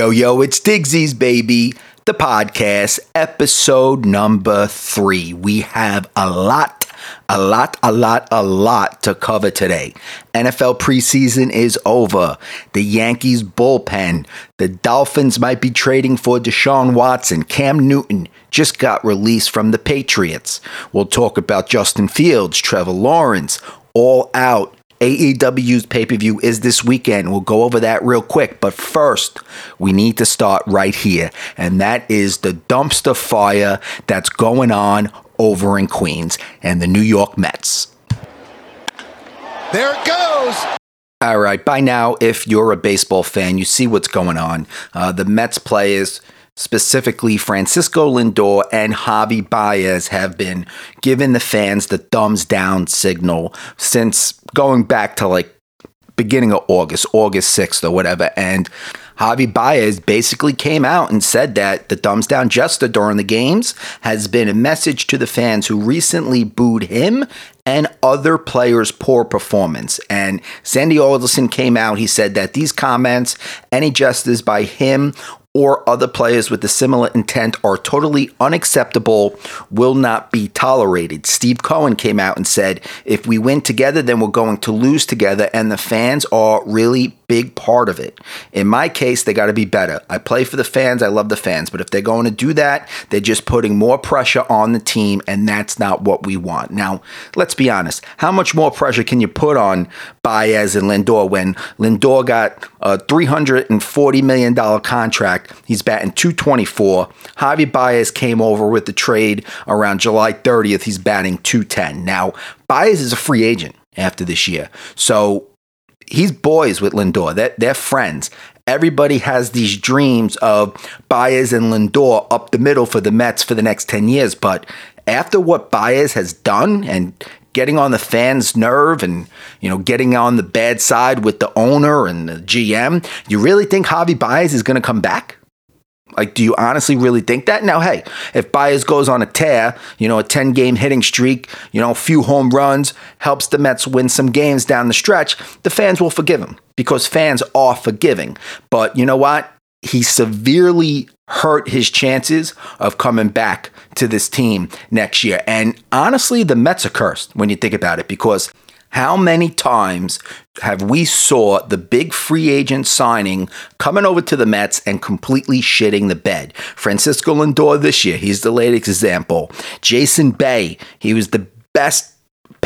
Yo, yo, it's Digsies, baby. The podcast, episode number three. We have a lot, a lot, a lot, a lot to cover today. NFL preseason is over. The Yankees bullpen. The Dolphins might be trading for Deshaun Watson. Cam Newton just got released from the Patriots. We'll talk about Justin Fields, Trevor Lawrence, all out AEW's pay per view is this weekend. We'll go over that real quick. But first, we need to start right here. And that is the dumpster fire that's going on over in Queens and the New York Mets. There it goes. All right. By now, if you're a baseball fan, you see what's going on. Uh, the Mets players specifically Francisco Lindor and Javy Baez, have been giving the fans the thumbs down signal since going back to like beginning of August, August 6th or whatever. And Javy Baez basically came out and said that the thumbs down gesture during the games has been a message to the fans who recently booed him and other players' poor performance. And Sandy Alderson came out. He said that these comments, any gestures by him or other players with a similar intent are totally unacceptable, will not be tolerated. Steve Cohen came out and said, if we win together, then we're going to lose together, and the fans are really big part of it. In my case, they got to be better. I play for the fans, I love the fans, but if they're going to do that, they're just putting more pressure on the team, and that's not what we want. Now, let's be honest. How much more pressure can you put on Baez and Lindor when Lindor got a $340 million contract? He's batting 224. Javy Baez came over with the trade around July 30th. He's batting 210. Now, Baez is a free agent after this year. So he's boys with Lindor. They're, they're friends. Everybody has these dreams of Baez and Lindor up the middle for the Mets for the next 10 years. But after what Baez has done and getting on the fans' nerve and, you know, getting on the bad side with the owner and the GM, you really think Javy Baez is going to come back? Like, do you honestly really think that? Now, hey, if Baez goes on a tear, you know, a 10 game hitting streak, you know, a few home runs, helps the Mets win some games down the stretch, the fans will forgive him because fans are forgiving. But you know what? He severely hurt his chances of coming back to this team next year. And honestly, the Mets are cursed when you think about it because how many times have we saw the big free agent signing coming over to the Mets and completely shitting the bed? Francisco Lindor this year, he's the latest example. Jason Bay, he was the best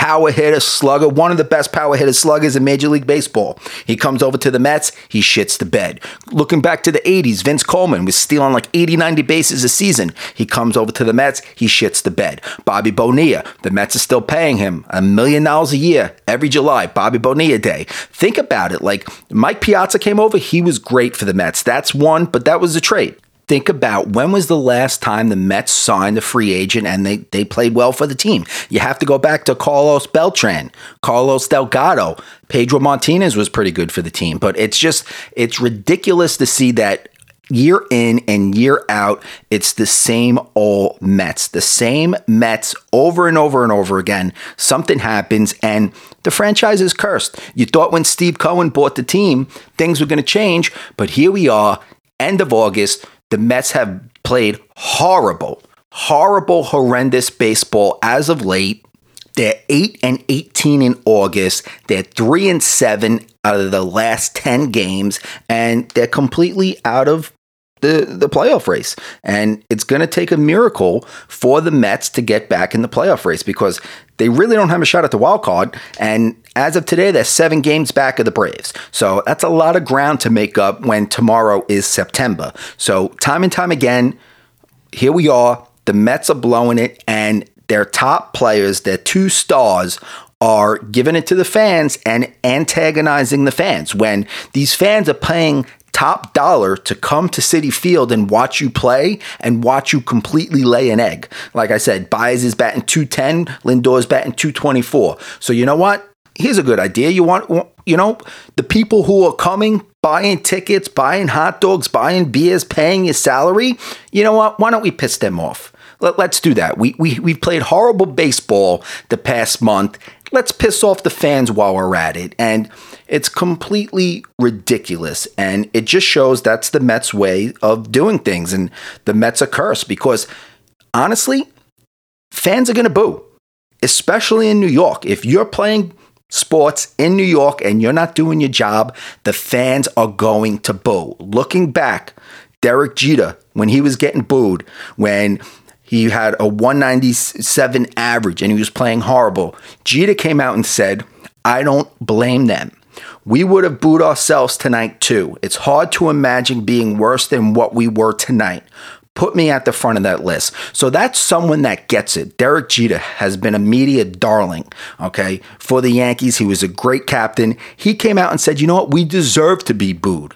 power hitter, slugger, one of the best power hitter sluggers in Major League Baseball. He comes over to the Mets, he shits the bed. Looking back to the 80s, Vince Coleman was stealing like 80, 90 bases a season. He comes over to the Mets, he shits the bed. Bobby Bonilla, the Mets are still paying him a million dollars a year every July, Bobby Bonilla Day. Think about it. Like Mike Piazza came over, he was great for the Mets. That's one, but that was a trade think about when was the last time the Mets signed a free agent and they, they played well for the team. You have to go back to Carlos Beltran, Carlos Delgado, Pedro Martinez was pretty good for the team. But it's just, it's ridiculous to see that year in and year out, it's the same old Mets, the same Mets over and over and over again. Something happens and the franchise is cursed. You thought when Steve Cohen bought the team, things were going to change, but here we are, end of August the Mets have played horrible, horrible, horrendous baseball as of late. They're 8 and 18 in August. They're 3 and 7 out of the last 10 games and they're completely out of the, the playoff race. And it's going to take a miracle for the Mets to get back in the playoff race because they really don't have a shot at the wild card. And as of today, they're seven games back of the Braves. So that's a lot of ground to make up when tomorrow is September. So time and time again, here we are. The Mets are blowing it, and their top players, their two stars, are giving it to the fans and antagonizing the fans when these fans are paying top dollar to come to Citi Field and watch you play and watch you completely lay an egg. Like I said, Baez is batting 210, Lindor's batting 224. So you know what? Here's a good idea. You want, you know, the people who are coming, buying tickets, buying hot dogs, buying beers, paying your salary, you know what? Why don't we piss them off? Let, us do that. We, we, we've played horrible baseball the past month let's piss off the fans while we're at it. And it's completely ridiculous. And it just shows that's the Mets way of doing things. And the Mets are cursed because honestly, fans are going to boo, especially in New York. If you're playing sports in New York and you're not doing your job, the fans are going to boo. Looking back, Derek Jeter, when he was getting booed, when he had a 197 average and he was playing horrible, Jeter came out and said, I don't blame them. We would have booed ourselves tonight too. It's hard to imagine being worse than what we were tonight. Put me at the front of that list. So that's someone that gets it. Derek Jeter has been a media darling, okay, for the Yankees. He was a great captain. He came out and said, you know what? We deserve to be booed.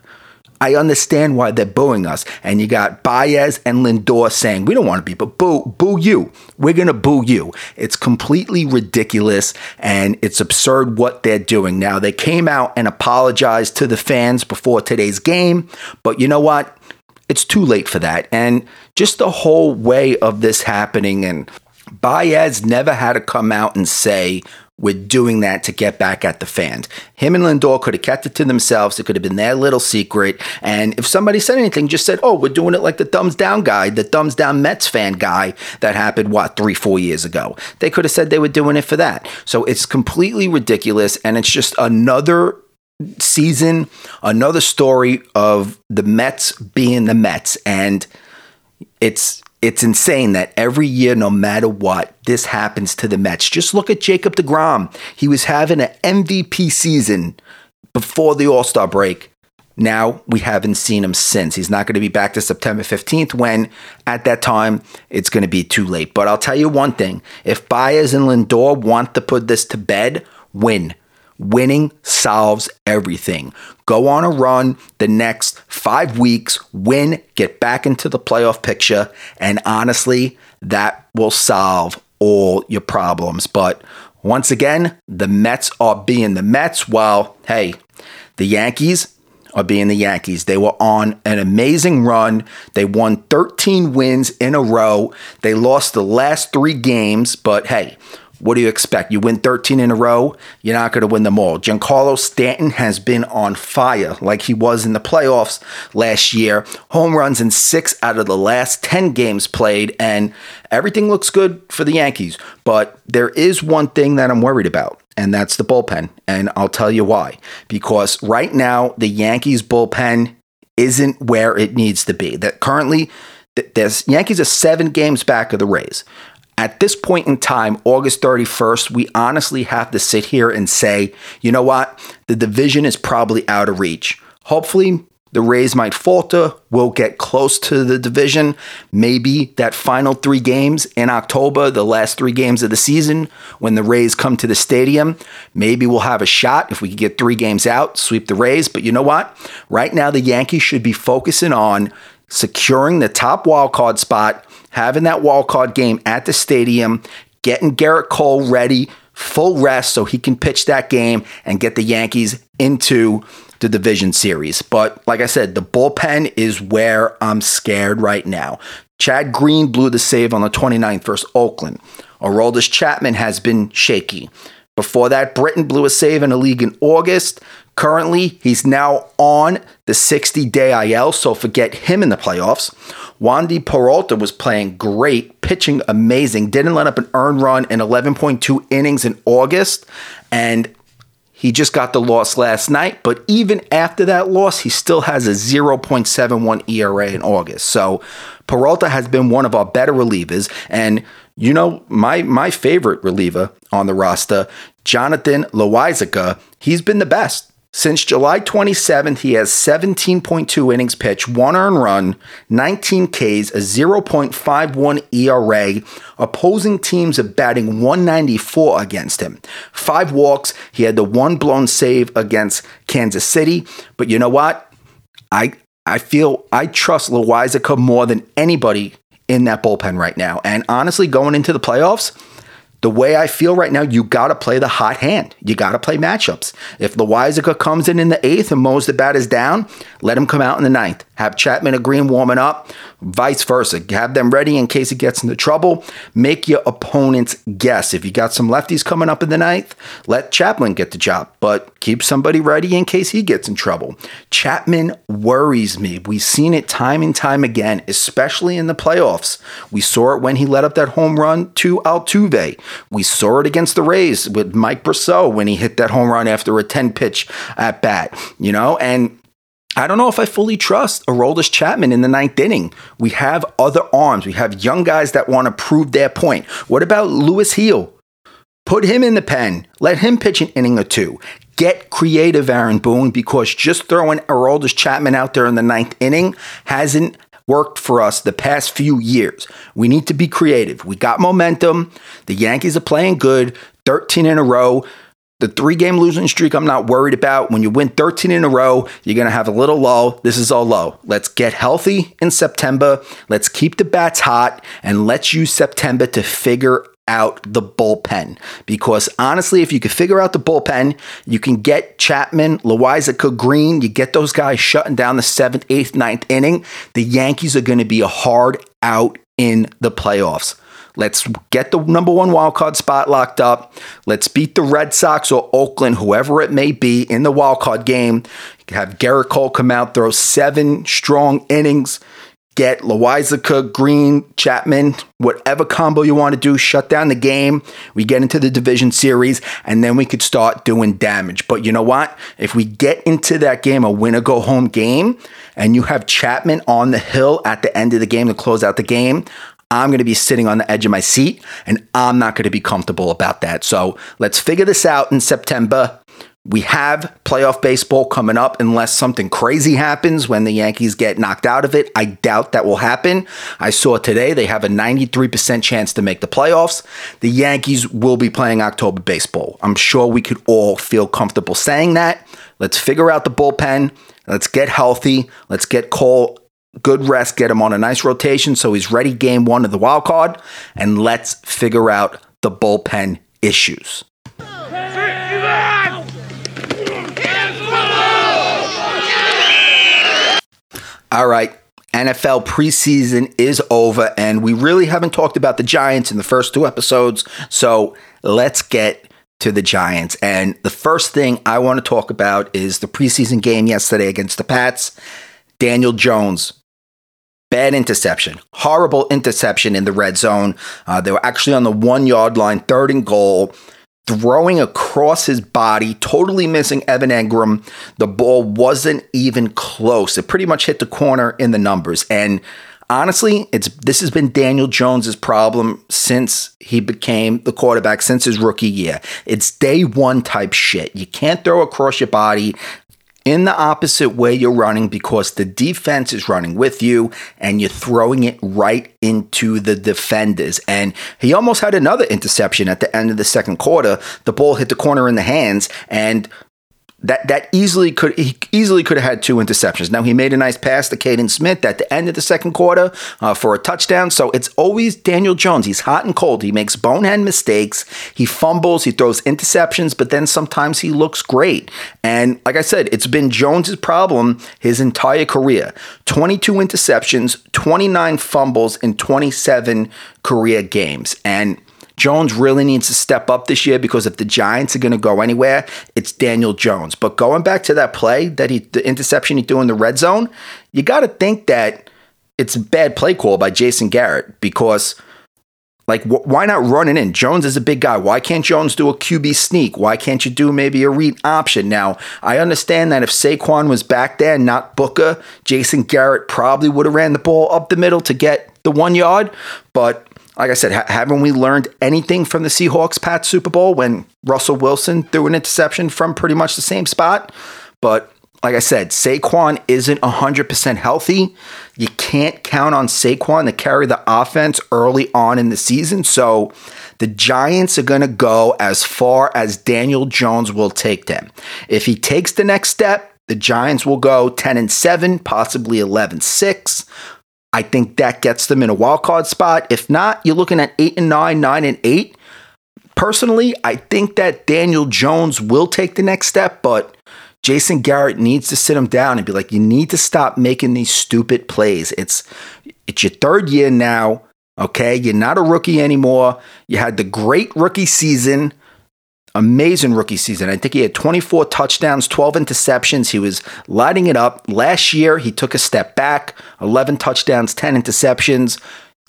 I understand why they're booing us. And you got Baez and Lindor saying, we don't want to be, but boo, boo you. We're going to boo you. It's completely ridiculous and it's absurd what they're doing. Now, they came out and apologized to the fans before today's game, but you know what? It's too late for that. And just the whole way of this happening, and Baez never had to come out and say, we're doing that to get back at the fans. Him and Lindor could have kept it to themselves. It could have been their little secret. And if somebody said anything, just said, oh, we're doing it like the thumbs down guy, the thumbs down Mets fan guy that happened, what, three, four years ago. They could have said they were doing it for that. So it's completely ridiculous. And it's just another season, another story of the Mets being the Mets. And it's it's insane that every year, no matter what, this happens to the Mets. Just look at Jacob DeGrom. He was having an MVP season before the All Star break. Now we haven't seen him since. He's not going to be back to September 15th when at that time it's going to be too late. But I'll tell you one thing if Baez and Lindor want to put this to bed, win. Winning solves everything. Go on a run the next five weeks, win, get back into the playoff picture, and honestly, that will solve all your problems. But once again, the Mets are being the Mets, while, hey, the Yankees are being the Yankees. They were on an amazing run. They won 13 wins in a row. They lost the last three games, but hey, what do you expect? You win 13 in a row, you're not going to win them all. Giancarlo Stanton has been on fire like he was in the playoffs last year. Home runs in six out of the last 10 games played, and everything looks good for the Yankees. But there is one thing that I'm worried about, and that's the bullpen. And I'll tell you why. Because right now, the Yankees bullpen isn't where it needs to be. That currently, the Yankees are seven games back of the Rays. At this point in time, August 31st, we honestly have to sit here and say, you know what? The division is probably out of reach. Hopefully, the Rays might falter. We'll get close to the division. Maybe that final three games in October, the last three games of the season, when the Rays come to the stadium, maybe we'll have a shot if we can get three games out, sweep the Rays. But you know what? Right now, the Yankees should be focusing on securing the top wild card spot having that wild card game at the stadium, getting Gerrit Cole ready, full rest, so he can pitch that game and get the Yankees into the division series. But like I said, the bullpen is where I'm scared right now. Chad Green blew the save on the 29th versus Oakland. Aroldis Chapman has been shaky. Before that, Britton blew a save in a league in August. Currently, he's now on the 60 day IL, so forget him in the playoffs. Wandy Peralta was playing great, pitching amazing, didn't let up an earned run in 11.2 innings in August, and he just got the loss last night. But even after that loss, he still has a 0.71 ERA in August. So Peralta has been one of our better relievers, and you know my my favorite reliever on the roster, Jonathan Loáisiga, he's been the best. Since July 27th, he has 17.2 innings pitched, one earned run, 19 Ks, a 0.51 ERA. Opposing teams are batting 194 against him. Five walks. He had the one blown save against Kansas City. But you know what? I I feel I trust Loáisiga more than anybody in that bullpen right now. And honestly, going into the playoffs, the way I feel right now, you got to play the hot hand. You got to play matchups. If Loaisiga comes in in the eighth and mows the batters down, let him come out in the ninth. Have Chapman and Green warming up, vice versa. Have them ready in case he gets into trouble. Make your opponents guess. If you got some lefties coming up in the ninth, let Chapman get the job, but keep somebody ready in case he gets in trouble. Chapman worries me. We've seen it time and time again, especially in the playoffs. We saw it when he let up that home run to Altuve. We saw it against the Rays with Mike Brosseau when he hit that home run after a 10 pitch at bat, you know, and I don't know if I fully trust Aroldis Chapman in the ninth inning. We have other arms. We have young guys that want to prove their point. What about Luis Gil? Put him in the pen. Let him pitch an inning or two. Get creative, Aaron Boone, because just throwing Aroldis Chapman out there in the ninth inning hasn't worked for us the past few years. We need to be creative. We got momentum. The Yankees are playing good, 13 in a row. The three game losing streak, I'm not worried about. When you win 13 in a row, you're going to have a little low. This is all low. Let's get healthy in September. Let's keep the bats hot and let's use September to figure out the bullpen because honestly, if you could figure out the bullpen, you can get Chapman, Loaisiga, Green, you get those guys shutting down the seventh, eighth, ninth inning. The Yankees are going to be a hard out in the playoffs. Let's get the number one wild card spot locked up. Let's beat the Red Sox or Oakland, whoever it may be, in the wild card game. Have Gerrit Cole come out, throw seven strong innings get Loaisiga, Green, Chapman, whatever combo you want to do, shut down the game. We get into the division series, and then we could start doing damage. But you know what? If we get into that game, a win or go home game, and you have Chapman on the hill at the end of the game to close out the game, I'm going to be sitting on the edge of my seat and I'm not going to be comfortable about that. So let's figure this out in September. We have playoff baseball coming up unless something crazy happens when the Yankees get knocked out of it. I doubt that will happen. I saw today they have a 93% chance to make the playoffs. The Yankees will be playing October baseball. I'm sure we could all feel comfortable saying that. Let's figure out the bullpen. Let's get healthy. Let's get Cole good rest, get him on a nice rotation so he's ready game one of the wild card. And let's figure out the bullpen issues. All right. NFL preseason is over, and we really haven't talked about the Giants in the first two episodes. So let's get to the Giants. And the first thing I want to talk about is the preseason game yesterday against the Pats. Daniel Jones, bad interception, horrible interception in the red zone. Uh, they were actually on the one yard line, third and goal throwing across his body, totally missing Evan Engram. The ball wasn't even close. It pretty much hit the corner in the numbers. And honestly, it's this has been Daniel Jones's problem since he became the quarterback since his rookie year. It's day one type shit. You can't throw across your body in the opposite way you're running because the defense is running with you and you're throwing it right into the defenders. And he almost had another interception at the end of the second quarter. The ball hit the corner in the hands and that that easily could he easily could have had two interceptions. Now he made a nice pass to Kaden Smith at the end of the second quarter uh, for a touchdown. So it's always Daniel Jones. He's hot and cold. He makes bonehead mistakes. He fumbles. He throws interceptions, but then sometimes he looks great. And like I said, it's been Jones's problem his entire career. Twenty two interceptions, twenty nine fumbles in twenty seven career games, and Jones really needs to step up this year because if the Giants are going to go anywhere, it's Daniel Jones. But going back to that play that he, the interception he threw in the red zone, you got to think that it's a bad play call by Jason Garrett because. Like, wh- why not run it in? Jones is a big guy. Why can't Jones do a QB sneak? Why can't you do maybe a read option? Now, I understand that if Saquon was back there, not Booker, Jason Garrett probably would have ran the ball up the middle to get the one yard. But like I said, ha- haven't we learned anything from the Seahawks Pat Super Bowl when Russell Wilson threw an interception from pretty much the same spot? But like I said, Saquon isn't 100% healthy. You can't count on Saquon to carry the offense early on in the season. So the Giants are going to go as far as Daniel Jones will take them. If he takes the next step, the Giants will go 10 and 7, possibly 11 6. I think that gets them in a wild card spot. If not, you're looking at eight and nine, nine and eight. personally, I think that Daniel Jones will take the next step, but Jason Garrett needs to sit him down and be like, you need to stop making these stupid plays. It's it's your third year now. Okay. You're not a rookie anymore. You had the great rookie season. Amazing rookie season. I think he had 24 touchdowns, 12 interceptions. He was lighting it up. Last year, he took a step back 11 touchdowns, 10 interceptions.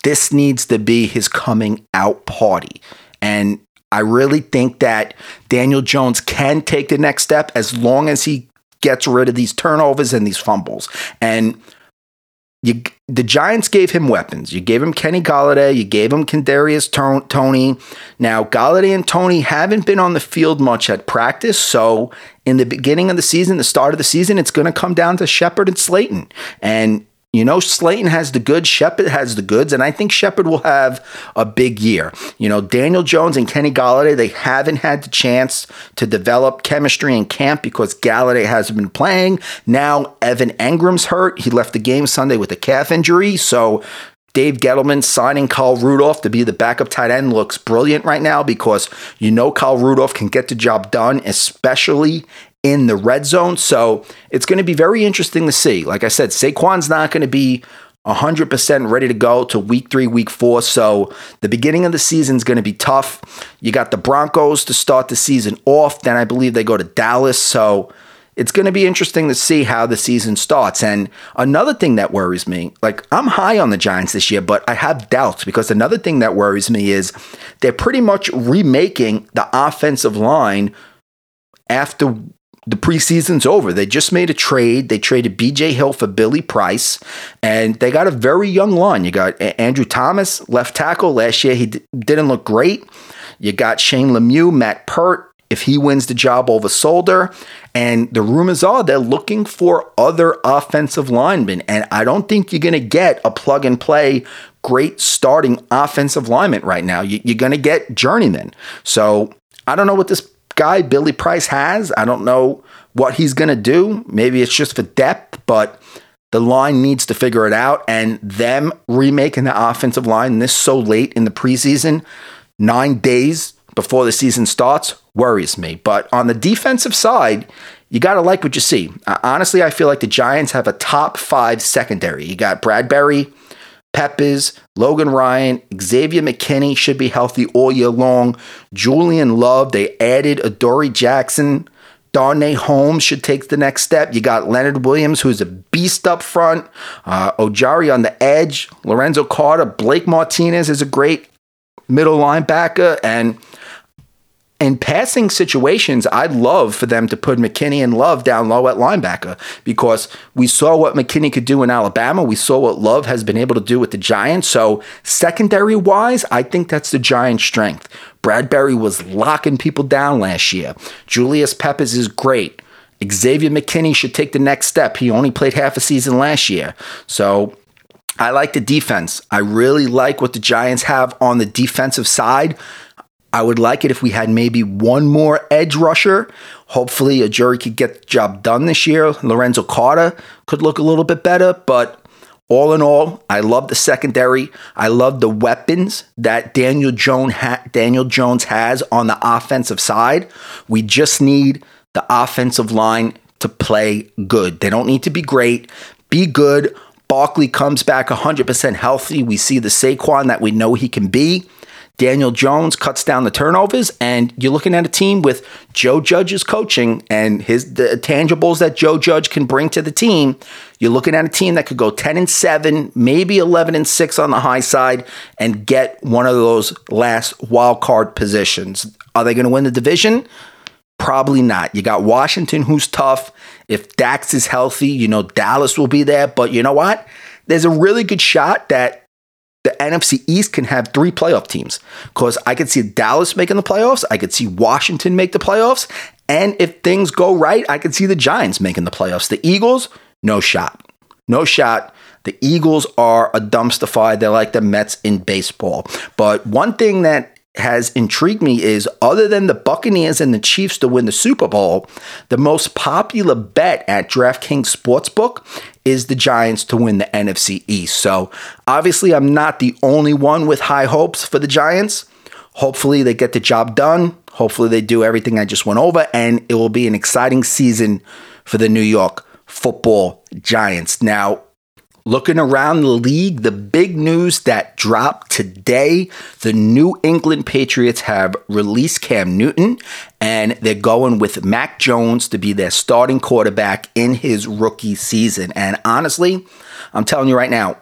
This needs to be his coming out party. And I really think that Daniel Jones can take the next step as long as he gets rid of these turnovers and these fumbles. And you, the Giants gave him weapons. You gave him Kenny Golladay. You gave him Kadarius Toney. Now Golladay and Toney haven't been on the field much at practice, so in the beginning of the season, the start of the season, it's going to come down to Shepard and Slayton. And you know, Slayton has the goods, Shepard has the goods, and I think Shepard will have a big year. You know, Daniel Jones and Kenny Golladay, they haven't had the chance to develop chemistry in camp because Golladay hasn't been playing. Now, Evan Engram's hurt. He left the game Sunday with a calf injury. So, Dave Gettleman signing Kyle Rudolph to be the backup tight end looks brilliant right now because you know Kyle Rudolph can get the job done, especially in the red zone. So it's going to be very interesting to see. Like I said, Saquon's not going to be 100% ready to go to week three, week four. So the beginning of the season is going to be tough. You got the Broncos to start the season off. Then I believe they go to Dallas. So it's going to be interesting to see how the season starts. And another thing that worries me, like I'm high on the Giants this year, but I have doubts because another thing that worries me is they're pretty much remaking the offensive line after the preseason's over. They just made a trade. They traded BJ Hill for Billy Price, and they got a very young line. You got Andrew Thomas, left tackle. Last year, he d- didn't look great. You got Shane Lemieux, Matt Peart, if he wins the job over Solder. And the rumors are they're looking for other offensive linemen. And I don't think you're going to get a plug and play great starting offensive lineman right now. You're going to get journeyman. So I don't know what this guy Billy Price has. I don't know what he's going to do. Maybe it's just for depth, but the line needs to figure it out. And them remaking the offensive line this so late in the preseason, nine days before the season starts, worries me. But on the defensive side, you got to like what you see. Uh, honestly, I feel like the Giants have a top five secondary. You got Bradberry, Peppers, Logan Ryan, Xavier McKinney should be healthy all year long. Julian Love, they added Adoree Jackson. Darnay Holmes should take the next step. You got Leonard Williams, who's a beast up front. Uh, Ojulari on the edge. Lorenzo Carter. Blake Martinez is a great middle linebacker. And in passing situations, I'd love for them to put McKinney and Love down low at linebacker because we saw what McKinney could do in Alabama. We saw what Love has been able to do with the Giants. So, secondary wise, I think that's the Giants' strength. Bradberry was locking people down last year. Julius Peppers is great. Xavier McKinney should take the next step. He only played half a season last year. So, I like the defense. I really like what the Giants have on the defensive side. I would like it if we had maybe one more edge rusher. Hopefully, Ojulari could get the job done this year. Lorenzo Carter could look a little bit better, but all in all, I love the secondary. I love the weapons that Daniel Jones ha- Daniel Jones has on the offensive side. We just need the offensive line to play good. They don't need to be great. Be good. Barkley comes back 100% healthy. We see the Saquon that we know he can be. Daniel Jones cuts down the turnovers, and you're looking at a team with Joe Judge's coaching and his the tangibles that Joe Judge can bring to the team. You're looking at a team that could go 10 and 7, maybe 11 and 6 on the high side, and get one of those last wild card positions. Are they going to win the division? Probably not. You got Washington, who's tough. If Dak's is healthy, you know Dallas will be there. But you know what? There's a really good shot that NFC East can have three playoff teams because I could see Dallas making the playoffs. I could see Washington make the playoffs. And if things go right, I could see the Giants making the playoffs. The Eagles, no shot. No shot. The Eagles are a dumpster fire. They're like the Mets in baseball. But one thing that has intrigued me is other than the Buccaneers and the Chiefs to win the Super Bowl, the most popular bet at DraftKings Sportsbook is the Giants to win the NFC East. So obviously, I'm not the only one with high hopes for the Giants. Hopefully, they get the job done. Hopefully, they do everything I just went over, and it will be an exciting season for the New York football Giants. Now, looking around the league, the big news that dropped today the New England Patriots have released Cam Newton and they're going with Mac Jones to be their starting quarterback in his rookie season. And honestly, I'm telling you right now,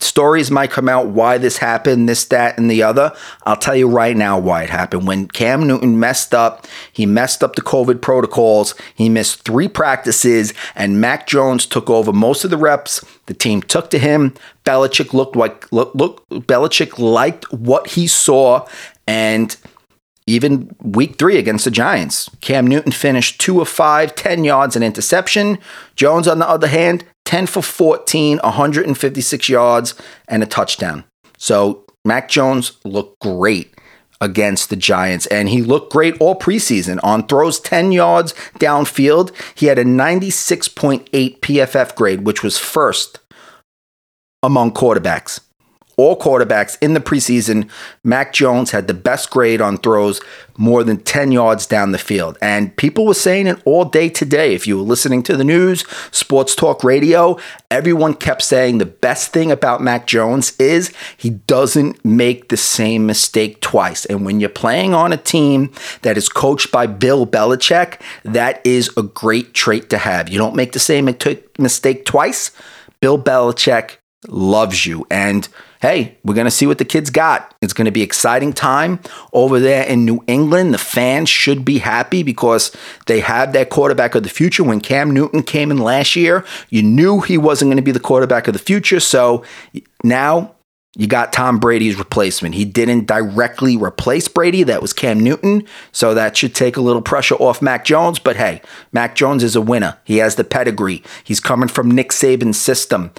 stories might come out why this happened, this, that, and the other. I'll tell you right now why it happened. When Cam Newton messed up, he messed up the COVID protocols. He missed three practices, and Mac Jones took over most of the reps. The team took to him. Belichick looked like look, look Belichick liked what he saw, and even week three against the Giants. Cam Newton finished two of five, 10 yards and interception. Jones, on the other hand, 10 for 14, 156 yards, and a touchdown. So Mac Jones looked great against the Giants, and he looked great all preseason. On throws 10 yards downfield, he had a 96.8 PFF grade, which was first among quarterbacks all quarterbacks in the preseason, Mac Jones had the best grade on throws more than 10 yards down the field. And people were saying it all day today. If you were listening to the news, sports talk radio, everyone kept saying the best thing about Mac Jones is he doesn't make the same mistake twice. And when you're playing on a team that is coached by Bill Belichick, that is a great trait to have. You don't make the same mistake twice. Bill Belichick loves you. And hey, we're going to see what the kids got. It's going to be exciting time over there in New England. The fans should be happy because they have that quarterback of the future. When Cam Newton came in last year, you knew he wasn't going to be the quarterback of the future. So now you got Tom Brady's replacement. He didn't directly replace Brady. That was Cam Newton. So that should take a little pressure off Mac Jones. But hey, Mac Jones is a winner. He has the pedigree. He's coming from Nick Saban's system.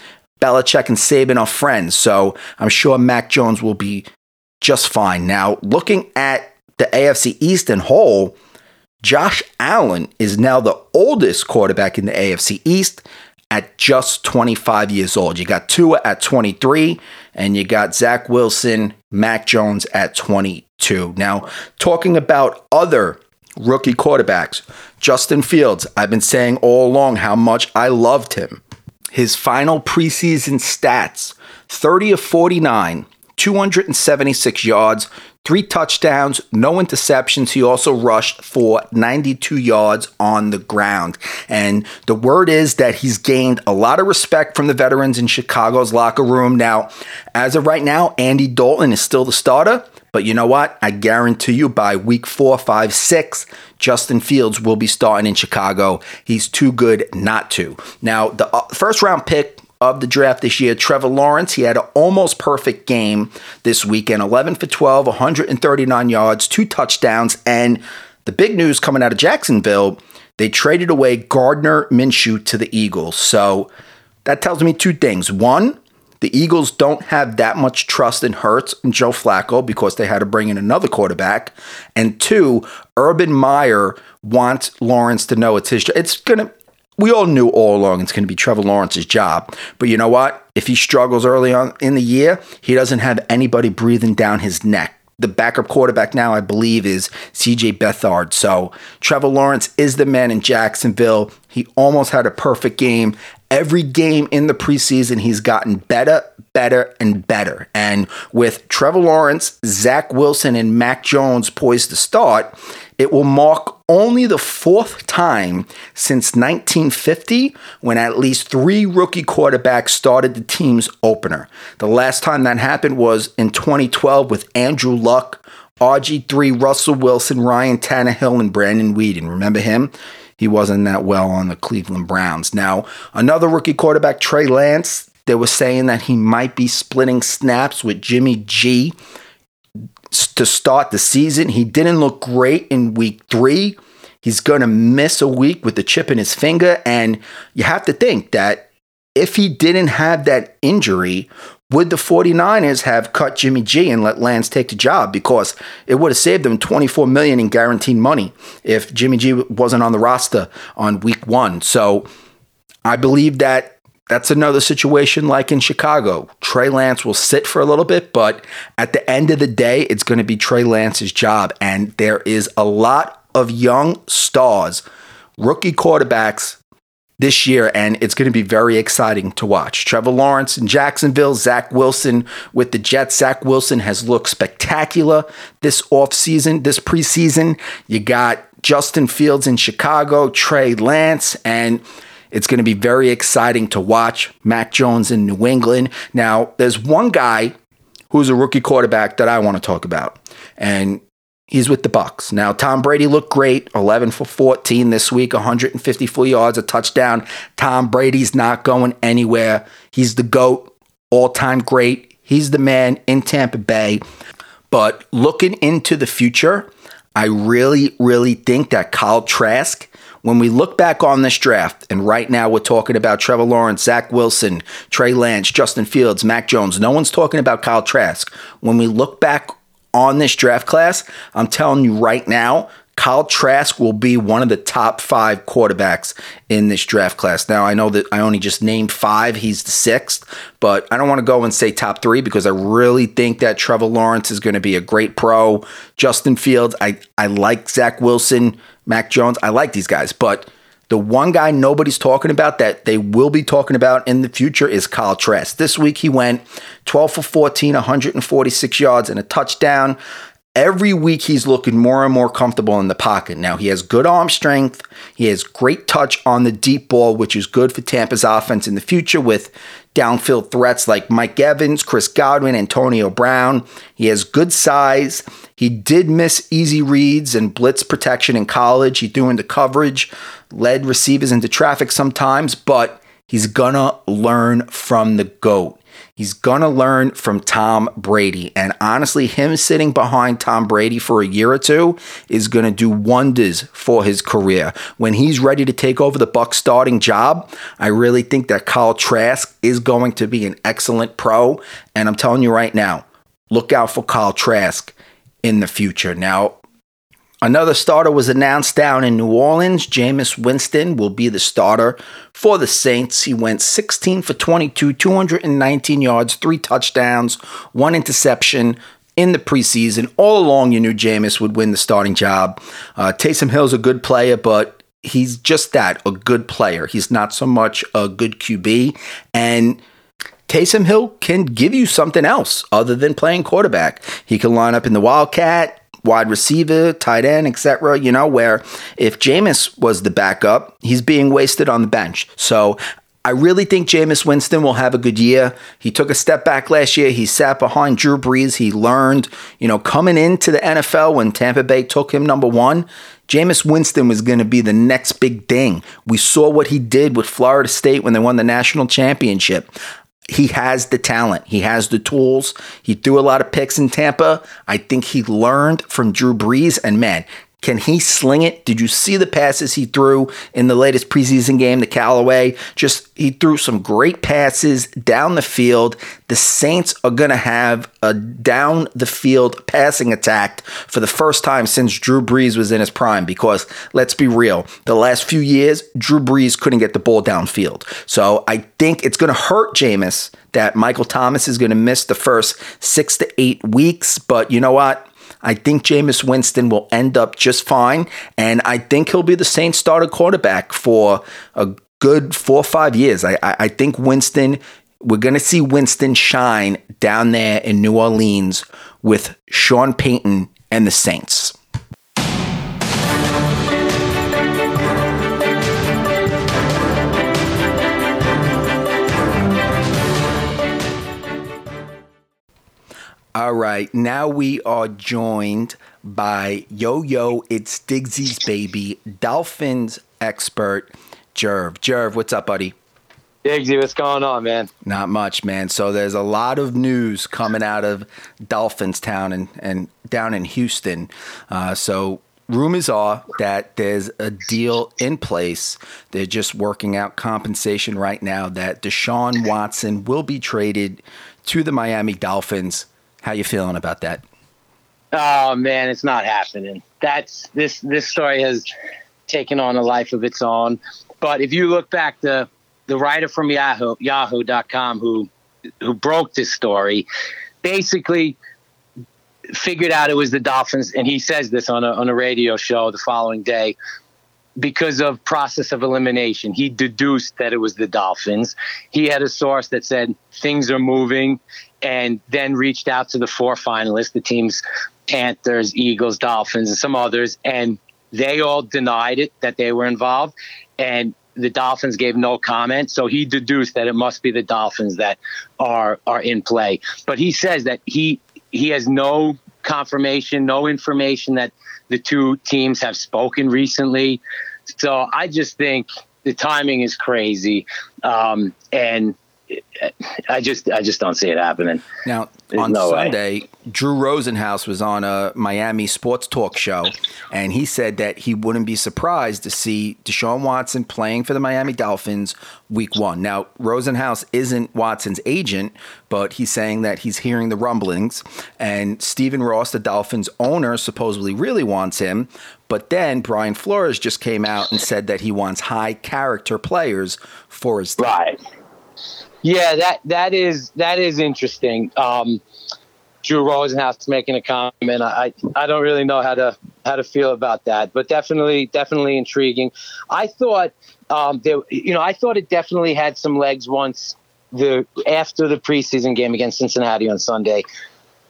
Belichick and Saban are friends, so I'm sure Mac Jones will be just fine. Now, looking at the AFC East and whole, Josh Allen is now the oldest quarterback in the AFC East at just 25 years old. You got Tua at 23, and you got Zach Wilson, Mac Jones at 22. Now, talking about other rookie quarterbacks, Justin Fields, I've been saying all along how much I loved him his final preseason stats 30 of 49, 276 yards, three touchdowns, no interceptions. He also rushed for 92 yards on the ground. And the word is that he's gained a lot of respect from the veterans in Chicago's locker room. Now, as of right now, Andy Dalton is still the starter. But you know what? I guarantee you by week four, five, six, Justin Fields will be starting in Chicago. He's too good not to. Now, the uh, first round pick of the draft this year, Trevor Lawrence, he had an almost perfect game this weekend 11 for 12, 139 yards, two touchdowns. And the big news coming out of Jacksonville, they traded away Gardner Minshew to the Eagles. So that tells me two things. One, the Eagles don't have that much trust in Hurts and Joe Flacco because they had to bring in another quarterback. And two, Urban Meyer wants Lawrence to know it's his job. It's going to, we all knew all along it's going to be Trevor Lawrence's job. But you know what? If he struggles early on in the year, he doesn't have anybody breathing down his neck. The backup quarterback now, I believe, is CJ Beathard. So Trevor Lawrence is the man in Jacksonville. He almost had a perfect game every game in the preseason, he's gotten better, better, and better. And with Trevor Lawrence, Zach Wilson, and Mac Jones poised to start, it will mark only the fourth time since 1950 when at least three rookie quarterbacks started the team's opener. The last time that happened was in 2012 with Andrew Luck, RG3, Russell Wilson, Ryan Tannehill, and Brandon Weeden. Remember him? He wasn't that well on the Cleveland Browns. Now, another rookie quarterback, Trey Lance, they were saying that he might be splitting snaps with Jimmy G to start the season. He didn't look great in week three. He's going to miss a week with the chip in his finger. And you have to think that if he didn't have that injury, would the 49ers have cut Jimmy G and let Lance take the job because it would have saved them 24 million in guaranteed money if Jimmy G wasn't on the roster on week 1. So I believe that that's another situation like in Chicago. Trey Lance will sit for a little bit, but at the end of the day, it's going to be Trey Lance's job. And there is a lot of young stars, rookie quarterbacks this year, and it's going to be very exciting to watch. Trevor Lawrence in Jacksonville, Zach Wilson with the Jets. Zach Wilson has looked spectacular this offseason, this preseason. You got Justin Fields in Chicago, Trey Lance, and it's going to be very exciting to watch Mac Jones in New England. Now, there's one guy who's a rookie quarterback that I want to talk about, and he's with the Bucks. Now, Tom Brady looked great, 11 for 14 this week, 154 yards, a touchdown. Tom Brady's not going anywhere. He's the GOAT, all-time great. He's the man in Tampa Bay. But looking into the future, I really, really think that Kyle Trask when we look back on this draft, and right now we're talking about Trevor Lawrence, Zach Wilson, Trey Lance, Justin Fields, Mac Jones. No one's talking about Kyle Trask. When we look back on this draft class, I'm telling you right now, Kyle Trask will be one of the top five quarterbacks in this draft class. Now, I know that I only just named five. He's the sixth, but I don't want to go and say top three because I really think that Trevor Lawrence is going to be a great pro. Justin Fields, I, I like Zach Wilson, Mac Jones. I like these guys, but the one guy nobody's talking about that they will be talking about in the future is Kyle Trask. This week he went 12 for 14, 146 yards and a touchdown. Every week he's looking more and more comfortable in the pocket. Now he has good arm strength. He has great touch on the deep ball, which is good for Tampa's offense in the future with downfield threats like Mike Evans, Chris Godwin, Antonio Brown. He has good size. He did miss easy reads and blitz protection in college. He threw into coverage, led receivers into traffic sometimes, but he's gonna learn from the GOAT. He's to learn from Tom Brady. And honestly, him sitting behind Tom Brady for a year or two is to do wonders for his career. When he's ready to take over the Buck starting job, I really think that Kyle Trask is going to be an excellent pro. And I'm telling you right now, look out for Kyle Trask in the future. Now, Another starter was announced down in New Orleans. Jameis Winston will be the starter for the Saints. He went 16 for 22, 219 yards, three touchdowns, one interception in the preseason. All along, you knew Jameis would win the starting job. Uh, Taysom Hill's a good player, but he's just that a good player. He's not so much a good QB. And Taysom Hill can give you something else other than playing quarterback. He can line up in the Wildcat wide receiver, tight end, etc. You know, where if Jameis was the backup, he's being wasted on the bench. So I really think Jameis Winston will have a good year. He took a step back last year. He sat behind Drew Brees. He learned, you know, coming into the NFL when Tampa Bay took him number one, Jameis Winston was going to be the next big thing. We saw what he did with Florida State when they won the national championship he has the talent. He has the tools. He threw a lot of picks in Tampa. I think he learned from Drew Brees. And man, can he sling it? Did you see the passes he threw in the latest preseason game to Callaway? Just he threw some great passes down the field. The Saints are going to have a down the field passing attack for the first time since Drew Brees was in his prime because let's be real, the last few years Drew Brees couldn't get the ball downfield. So I think it's going to hurt Jameis that Michael Thomas is going to miss the first 6 to 8 weeks, but you know what? I think Jameis Winston will end up just fine, and I think he'll be the Saints starter quarterback for a good four or five years. I, I, I think Winston, we're going to see Winston shine down there in New Orleans with Sean Payton and the Saints. All right, now we are joined by Yo Yo, it's Digsy's baby, Dolphins expert, Gerv. Gerv, what's up, buddy? Digsy, what's going on, man? Not much, man. So there's a lot of news coming out of Dolphins Town and, and down in Houston. Uh, so rumors are that there's a deal in place. They're just working out compensation right now that Deshaun Watson will be traded to the Miami Dolphins how you feeling about that? Oh man, it's not happening. That's this this story has taken on a life of its own. But if you look back to the writer from Yahoo Yahoo.com who who broke this story basically figured out it was the Dolphins, and he says this on a on a radio show the following day. Because of process of elimination, he deduced that it was the Dolphins. He had a source that said things are moving, and then reached out to the four finalists, the teams Panthers, Eagles, Dolphins, and some others, and they all denied it that they were involved. And the Dolphins gave no comment, so he deduced that it must be the Dolphins that are are in play. But he says that he he has no confirmation, no information that the two teams have spoken recently. So I just think the timing is crazy, um, and I just I just don't see it happening. Now on no Sunday, way. Drew Rosenhaus was on a Miami sports talk show, and he said that he wouldn't be surprised to see Deshaun Watson playing for the Miami Dolphins week one. Now Rosenhaus isn't Watson's agent, but he's saying that he's hearing the rumblings, and Stephen Ross, the Dolphins owner, supposedly really wants him. But then Brian Flores just came out and said that he wants high character players for his team. Right. Yeah, that that is that is interesting. Um, Drew Rosenhaus making a comment. I I don't really know how to how to feel about that, but definitely definitely intriguing. I thought um, there, you know, I thought it definitely had some legs once the after the preseason game against Cincinnati on Sunday.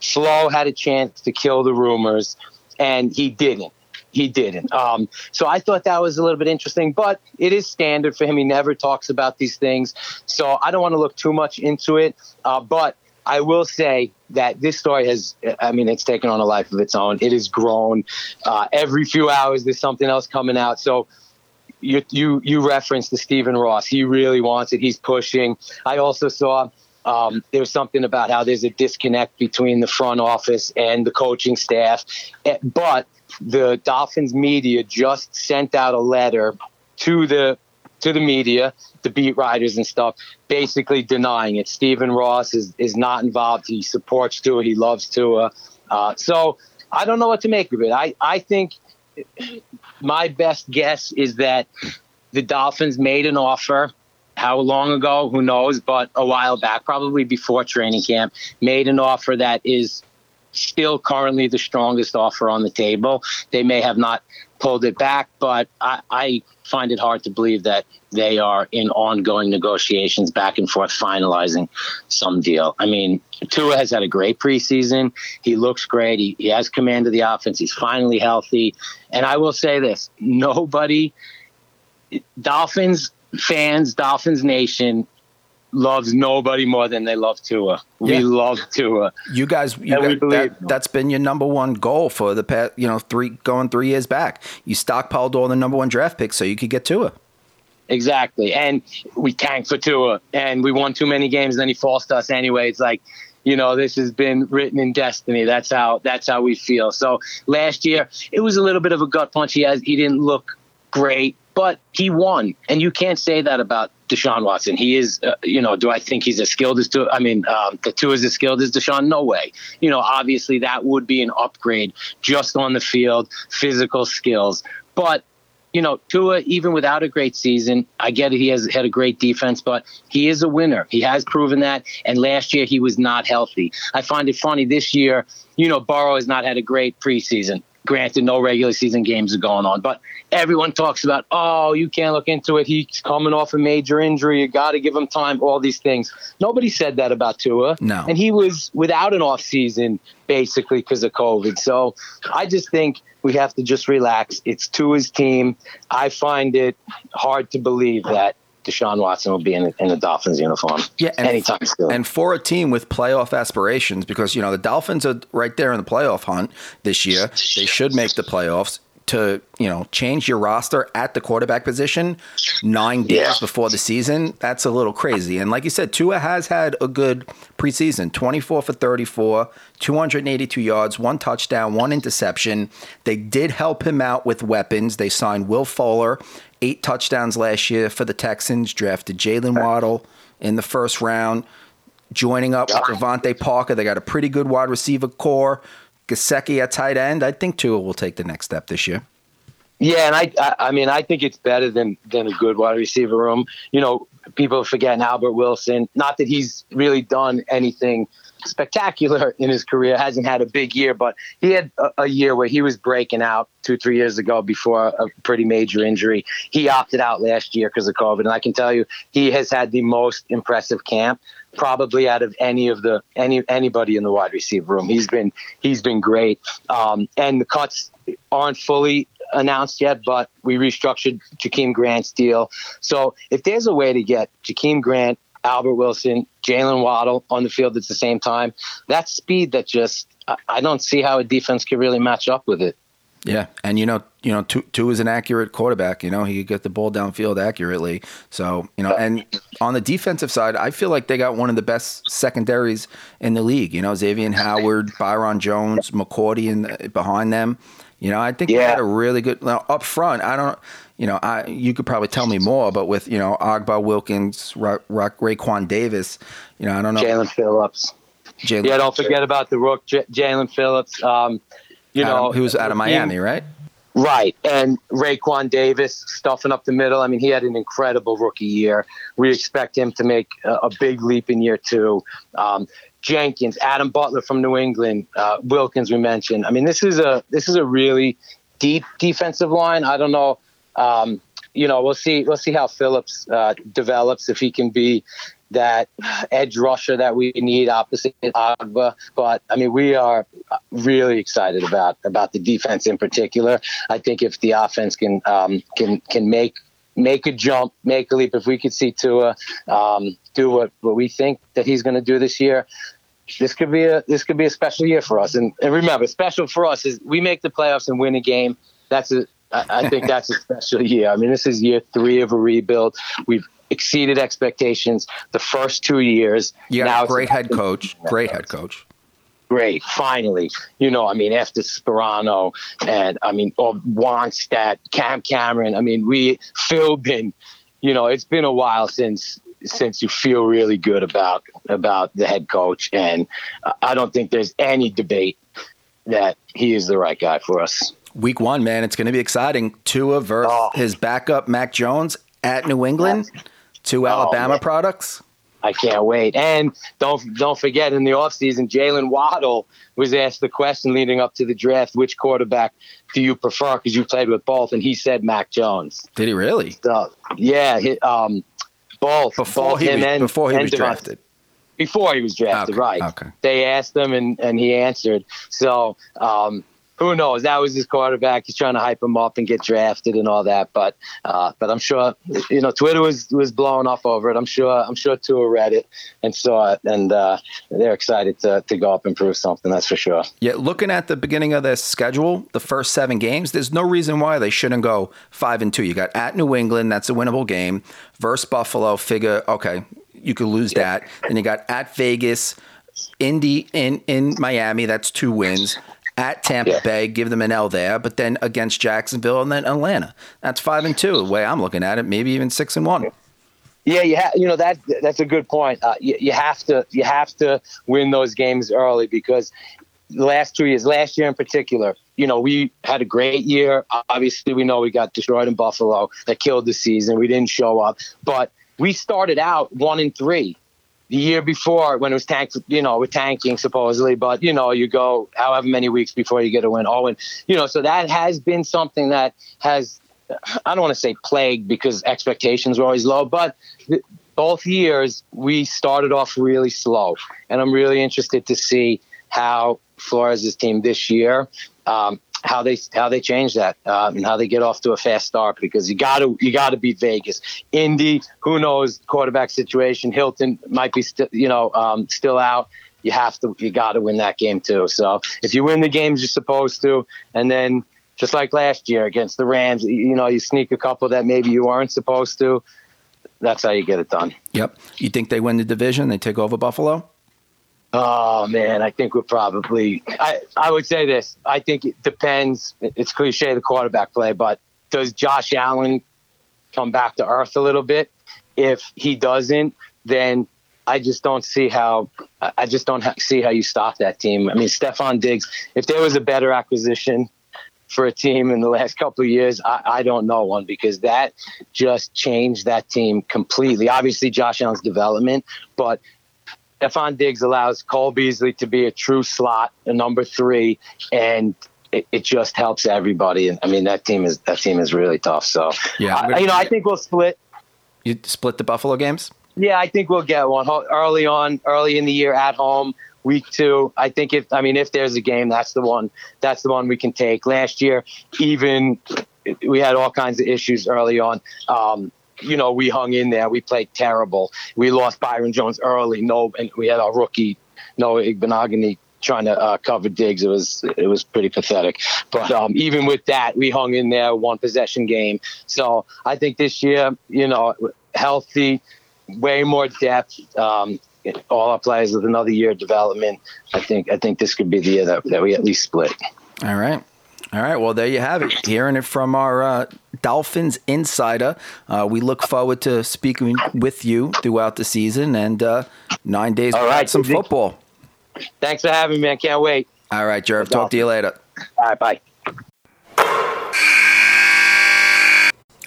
Flo had a chance to kill the rumors, and he didn't he didn't. Um, so I thought that was a little bit interesting, but it is standard for him. He never talks about these things. So I don't want to look too much into it. Uh, but I will say that this story has, I mean, it's taken on a life of its own. It has grown. Uh, every few hours, there's something else coming out. So you, you, you referenced the Stephen Ross. He really wants it. He's pushing. I also saw um, something about how there's a disconnect between the front office and the coaching staff. Eh, but the Dolphins media just sent out a letter to the to the media, the beat writers and stuff, basically denying it. Stephen Ross is is not involved. He supports Tua. He loves Tua. Uh, so I don't know what to make of it. I I think my best guess is that the Dolphins made an offer. How long ago? Who knows? But a while back, probably before training camp, made an offer that is still currently the strongest offer on the table. They may have not pulled it back, but I, I, find it hard to believe that they are in ongoing negotiations back and forth, finalizing some deal. I mean, Tua has had a great preseason. He looks great. He, he has command of the offense. He's finally healthy. And I will say this nobody, Dolphins fans, Dolphins Nation loves nobody more than they love Tua. We yeah. love Tua. You guys, you that, that's been your number one goal for the past, you know, three going three years back. You stockpiled all the number one draft picks so you could get Tua. Exactly, and we tanked for Tua, and we won too many games. And then he falls to us anyway. It's like, you know, this has been written in destiny. That's how that's how we feel. So last year, it was a little bit of a gut punch. He has he didn't look great, but he won, and you can't say that about Deshaun Watson. He is, uh, you know, do I think he's as skilled as Tua? I mean, um, the Tua is as skilled as Deshaun? No way. You know, obviously that would be an upgrade just on the field, physical skills. But you know, Tua, even without a great season, I get it. He has had a great defense, but he is a winner. He has proven that. And last year, he was not healthy. I find it funny this year, you know, Burrow has not had a great preseason. Granted, no regular season games are going on, but everyone talks about, oh, you can't look into it. He's coming off a major injury. You got to give him time. All these things. Nobody said that about Tua. No. And he was without an off season basically because of COVID. So I just think we have to just relax. It's Tua's team. I find it hard to believe that Deshaun Watson will be in, in the Dolphins uniform. Yeah, and, anytime soon. And for a team with playoff aspirations, because you know the Dolphins are right there in the playoff hunt this year, they should make the playoffs. To you know, change your roster at the quarterback position nine days yeah. before the season, that's a little crazy. And like you said, Tua has had a good preseason: twenty-four for thirty-four, two hundred eighty-two yards, one touchdown, one interception. They did help him out with weapons. They signed Will Fuller eight touchdowns last year for the Texans, drafted Jaylen Waddle in the first round, joining up with DeVante Parker. They got a pretty good wide receiver core. Gesicki at tight end. I think Tua will take the next step this year. Yeah, and I, I, I mean, I think it's better than than a good wide receiver room. You know, people forgetting Albert Wilson. Not that he's really done anything spectacular in his career. Hasn't had a big year, but he had a, a, year where he was breaking out two, three years ago before a pretty major injury. He opted out last year because of COVID, and I can tell you he has had the most impressive camp probably out of any of the any anybody in the wide receiver room. He's been he's been great, um, and the cuts aren't fully announced yet, but we restructured Jakeem Grant's deal. So if there's a way to get Jakeem Grant, Albert Wilson, Jaylen Waddle on the field at the same time, that speed that just I don't see how a defense can really match up with it. Yeah, and you know, you know, Tua, Tua is an accurate quarterback. You know, he could get the ball downfield accurately. So you know, and on the defensive side, I feel like they got one of the best secondaries in the league. You know, Xavier Howard, Byron Jones, McCourty, and behind them. You know, I think yeah. they had a really good now, up front. I don't, you know, I you could probably tell me more, but with you know Ogbah Wilkins, Ra- Ra- Raekwon Davis, you know, I don't know. Jaelan Phillips. Jaelan. Yeah, don't forget about the rook, J- Jaelan Phillips. Um, you Adam, know, he was out of Miami, right? Right. And Raekwon Davis stuffing up the middle. I mean, he had an incredible rookie year. We expect him to make a, a big leap in year two. Um, Jenkins, Adam Butler from New England, uh, Wilkins we mentioned. I mean, this is a this is a really deep defensive line. I don't know. Um, you know, we'll see. We'll see how Phillips uh, develops if he can be that edge rusher that we need opposite Ogbah. But I mean, we are really excited about about the defense in particular. I think if the offense can um, can can make make a jump, make a leap. If we could see Tua um, do what, what we think that he's going to do this year, this could be a this could be a special year for us. And, and remember, special for us is we make the playoffs and win a game. That's a I, I think that's a special year. I mean, this is year three of a rebuild. We've exceeded expectations the first two years. Yeah, now great head coach. Great head coach great. Finally, you know, I mean, after Sparano and I mean, or Wannstedt, Cam Cameron. I mean, we filled in. You know, it's been a while since since you feel really good about about the head coach, and I don't think there's any debate that he is the right guy for us. Week one, man, it's going to be exciting. Tua versus oh. his backup Mac Jones at New England. Two Alabama oh, products. I can't wait. And don't don't forget in the offseason, Jaylen Waddle was asked the question leading up to the draft, which quarterback do you prefer? Because you played with both, and he said Mac Jones. Did he really? So, yeah, he, um, both before both he was, and, before he was drafted. Before he was drafted, okay, right? Okay. They asked him, and and he answered. So um, who knows? That was his quarterback. He's trying to hype him up and get drafted and all that. But uh, but I'm sure you know Twitter was was blowing off over it. I'm sure I'm sure Tua read it and saw it, and uh, they're excited to to go up and prove something. That's for sure. Yeah, looking at the beginning of their schedule, the first seven games, there's no reason why they shouldn't go five and two. You got at New England, that's a winnable game. Versus Buffalo, figure okay, you could lose yeah. that. Then you got at Vegas. Indy in in Miami, that's two wins at Tampa yeah. Bay, give them an L there, but then against Jacksonville and then Atlanta. That's five and two. The way I'm looking at it, maybe even six and one. Yeah, you ha- you know that that's a good point. Uh, you, you have to you have to win those games early because the last two years, last year in particular, you know, we had a great year. Obviously, we know we got destroyed in Buffalo. That killed the season. We didn't show up, but we started out one and three the year before when it was tanked, you know, with tanking supposedly, but you know, you go however many weeks before you get a win. Oh, and you know, so that has been something that has, I don't want to say plagued because expectations were always low, but both years we started off really slow, and I'm really interested to see how Flores' team this year um, how they how they change that uh, and how they get off to a fast start because you got to you got to beat Vegas, Indy. Who knows quarterback situation? Hilton might be still you know um, still out. You have to you got to win that game too. So if you win the games you're supposed to, and then just like last year against the Rams, you know you sneak a couple that maybe you weren't supposed to. That's how you get it done. Yep. You think they win the division? They take over Buffalo? Oh man, I think we're probably. I I would say this. I think it depends. It's cliche the quarterback play, but does Josh Allen come back to earth a little bit? If he doesn't, then I just don't see how. I just don't see how you stop that team. I mean, Stefon Diggs. If there was a better acquisition for a team in the last couple of years, I, I don't know one because that just changed that team completely. Obviously, Josh Allen's development, but Stefon Diggs allows Cole Beasley to be a true slot, a number three, and it, it, just helps everybody. And I mean, that team is that team is really tough. So yeah, I, you know, I think we'll split. You split the Buffalo games. Yeah, I think we'll get one early on, early in the year at home. Week two, I think if I mean if there's a game, that's the one. That's the one we can take. Last year, even we had all kinds of issues early on. Um, you know, we hung in there. We played terrible. We lost Byron Jones early. No, and we had our rookie Noah Igbinoghene trying to uh, cover Diggs. It was it was pretty pathetic. But um, even with that, we hung in there, one possession game. So I think this year, you know, healthy, way more depth. Um, all our players with another year of development. I think I think this could be the year that, that we at least split. All right. All right. Well, there you have it. Hearing it from our uh, Dolphins insider. Uh, we look forward to speaking with you throughout the season and uh, nine days All right, some football. Thanks for having me, I Can't wait. All right, Gerv. Talk to you later. All right. Bye.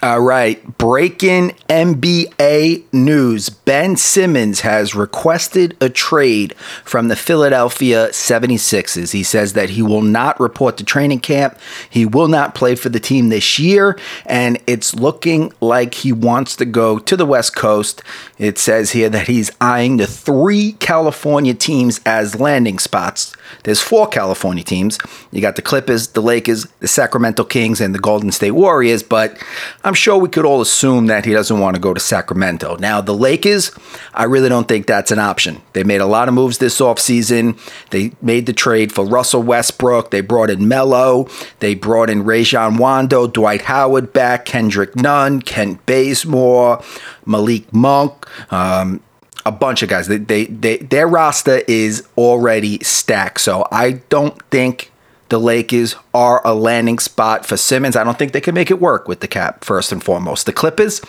All right, breaking NBA news. Ben Simmons has requested a trade from the Philadelphia 76ers. He says that he will not report to training camp. He will not play for the team this year, and it's looking like he wants to go to the West Coast. It says here that he's eyeing the three California teams as landing spots. There's four California teams. You got the Clippers, the Lakers, the Sacramento Kings, and the Golden State Warriors, but I'm sure we could all assume that he doesn't want to go to Sacramento. Now, the Lakers, I really don't think that's an option. They made a lot of moves this offseason. They made the trade for Russell Westbrook. They brought in Melo. They brought in Rajon Rondo, Dwight Howard back, Kendrick Nunn, Kent Bazemore, Malik Monk. Um, a bunch of guys. They, they, they, their roster is already stacked. So I don't think the Lakers are a landing spot for Simmons. I don't think they can make it work with the cap, first and foremost. The Clippers,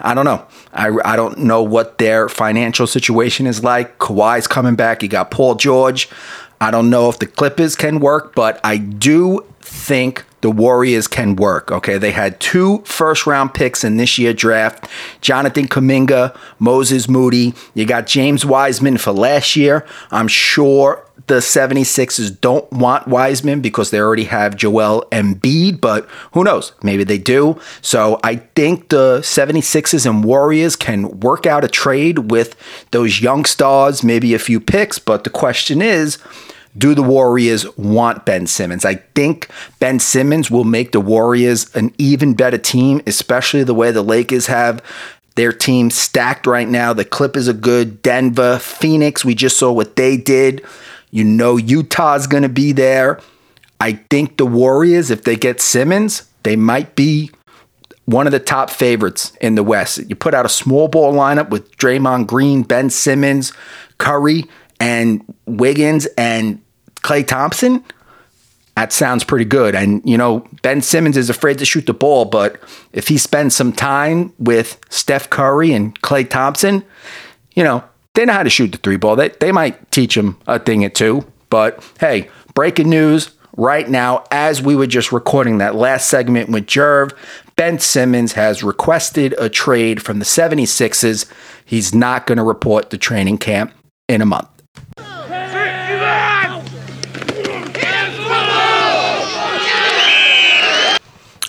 I don't know. I, I don't know what their financial situation is like. Kawhi's coming back. You got Paul George. I don't know if the Clippers can work, but I do think the Warriors can work. Okay, they had two first round picks in this year draft Jonathan Kuminga, Moses Moody. You got James Wiseman for last year. I'm sure the 76ers don't want Wiseman because they already have Joel Embiid, but who knows? Maybe they do. So I think the 76ers and Warriors can work out a trade with those young stars, maybe a few picks, but the question is, do the Warriors want Ben Simmons? I think Ben Simmons will make the Warriors an even better team, especially the way the Lakers have their team stacked right now. The Clippers are good. Denver, Phoenix, we just saw what they did. You know Utah's going to be there. I think the Warriors, if they get Simmons, they might be one of the top favorites in the West. You put out a small ball lineup with Draymond Green, Ben Simmons, Curry, and Wiggins and Klay Thompson. That sounds pretty good. And, you know, Ben Simmons is afraid to shoot the ball, but if he spends some time with Steph Curry and Klay Thompson, you know, they know how to shoot the three ball. They, they might teach him a thing or two. But hey, breaking news right now, as we were just recording that last segment with Gerv, Ben Simmons has requested a trade from the 76ers. He's not going to report the training camp in a month.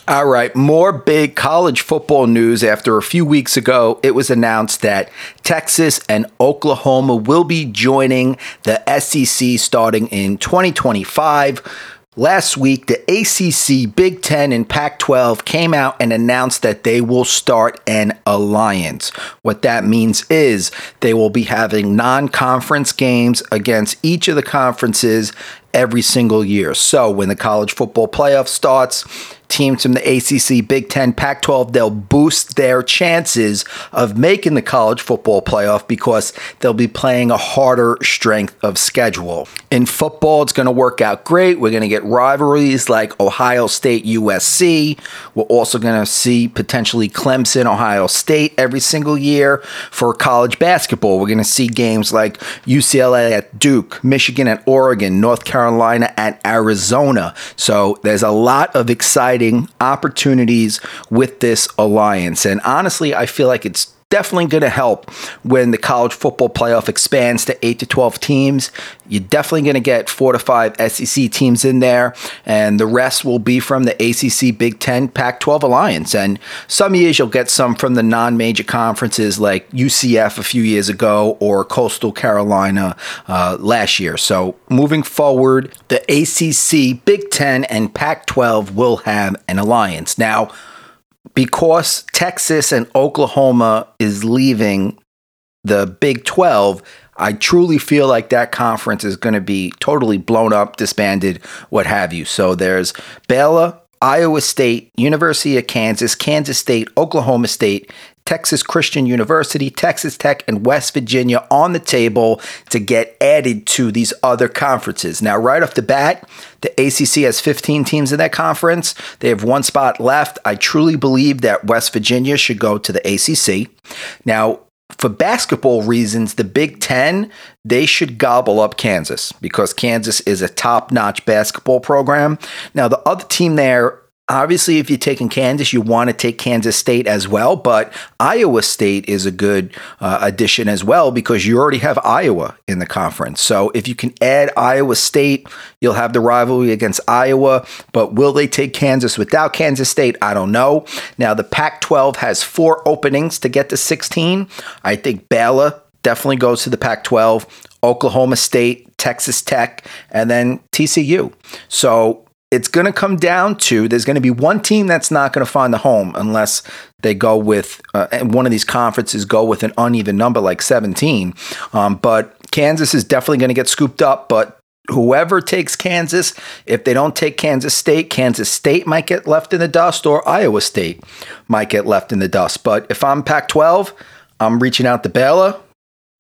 All right, more big college football news. After a few weeks ago, it was announced that Texas and Oklahoma will be joining the SEC starting in 2025. Last week, the ACC, Big Ten, and Pac 12 came out and announced that they will start an alliance. What that means is they will be having non conference games against each of the conferences every single year. So when the college football playoff starts, teams from the ACC, Big Ten, Pac 12, they'll boost their chances of making the college football playoff because they'll be playing a harder strength of schedule. In football, it's going to work out great. We're going to get rivalries like Ohio State, USC. We're also going to see potentially Clemson, Ohio State every single year. For college basketball, we're going to see games like UCLA at Duke, Michigan at Oregon, North Carolina at Arizona. So there's a lot of exciting opportunities with this alliance. And honestly, I feel like it's definitely going to help when the college football playoff expands to 8 to 12 teams. You're definitely going to get four to five SEC teams in there, and the rest will be from the ACC, Big Ten, Pac 12 alliance. And some years you'll get some from the non major conferences like UCF a few years ago or Coastal Carolina uh, last year. So moving forward, the ACC, Big Ten, and Pac 12 will have an alliance. Now, because Texas and Oklahoma is leaving the Big 12, I truly feel like that conference is going to be totally blown up, disbanded, what have you. So there's Baylor, Iowa State, University of Kansas, Kansas State, Oklahoma State, Texas Christian University, Texas Tech, and West Virginia on the table to get added to these other conferences. Now, right off the bat, the ACC has 15 teams in that conference. They have one spot left. I truly believe that West Virginia should go to the ACC. Now, for basketball reasons, the Big Ten, they should gobble up Kansas because Kansas is a top notch basketball program. Now, the other team there Obviously, if you're taking Kansas, you want to take Kansas State as well, but Iowa State is a good uh, addition as well because you already have Iowa in the conference. So if you can add Iowa State, you'll have the rivalry against Iowa, but will they take Kansas without Kansas State? I don't know. Now, the Pac 12 has four openings to get to 16. I think Baylor definitely goes to the Pac 12, Oklahoma State, Texas Tech, and then TCU. So it's going to come down to there's going to be one team that's not going to find a home unless they go with uh, one of these conferences go with an uneven number like 17. Um, but Kansas is definitely going to get scooped up, but whoever takes Kansas, if they don't take Kansas State, Kansas State might get left in the dust or Iowa State might get left in the dust. But if I'm Pac 12, I'm reaching out to Baylor,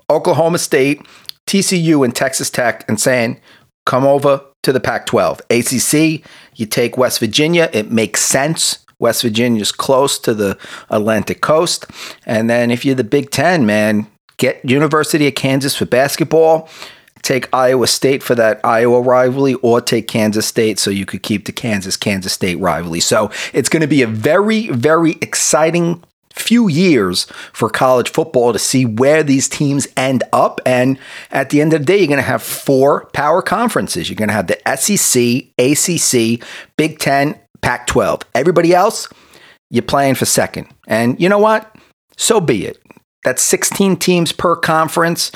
Oklahoma State, TCU, and Texas Tech and saying, come over to the Pac 12. ACC, you take West Virginia, it makes sense. West Virginia is close to the Atlantic coast. And then if you're the Big Ten, man, get University of Kansas for basketball, take Iowa State for that Iowa rivalry, or take Kansas State so you could keep the Kansas Kansas State rivalry. So it's going to be a very, very exciting few years for college football to see where these teams end up. And at the end of the day, you're going to have four power conferences. You're going to have the SEC, ACC, Big Ten, Pac 12. Everybody else, you're playing for second. And you know what? So be it. That's 16 teams per conference.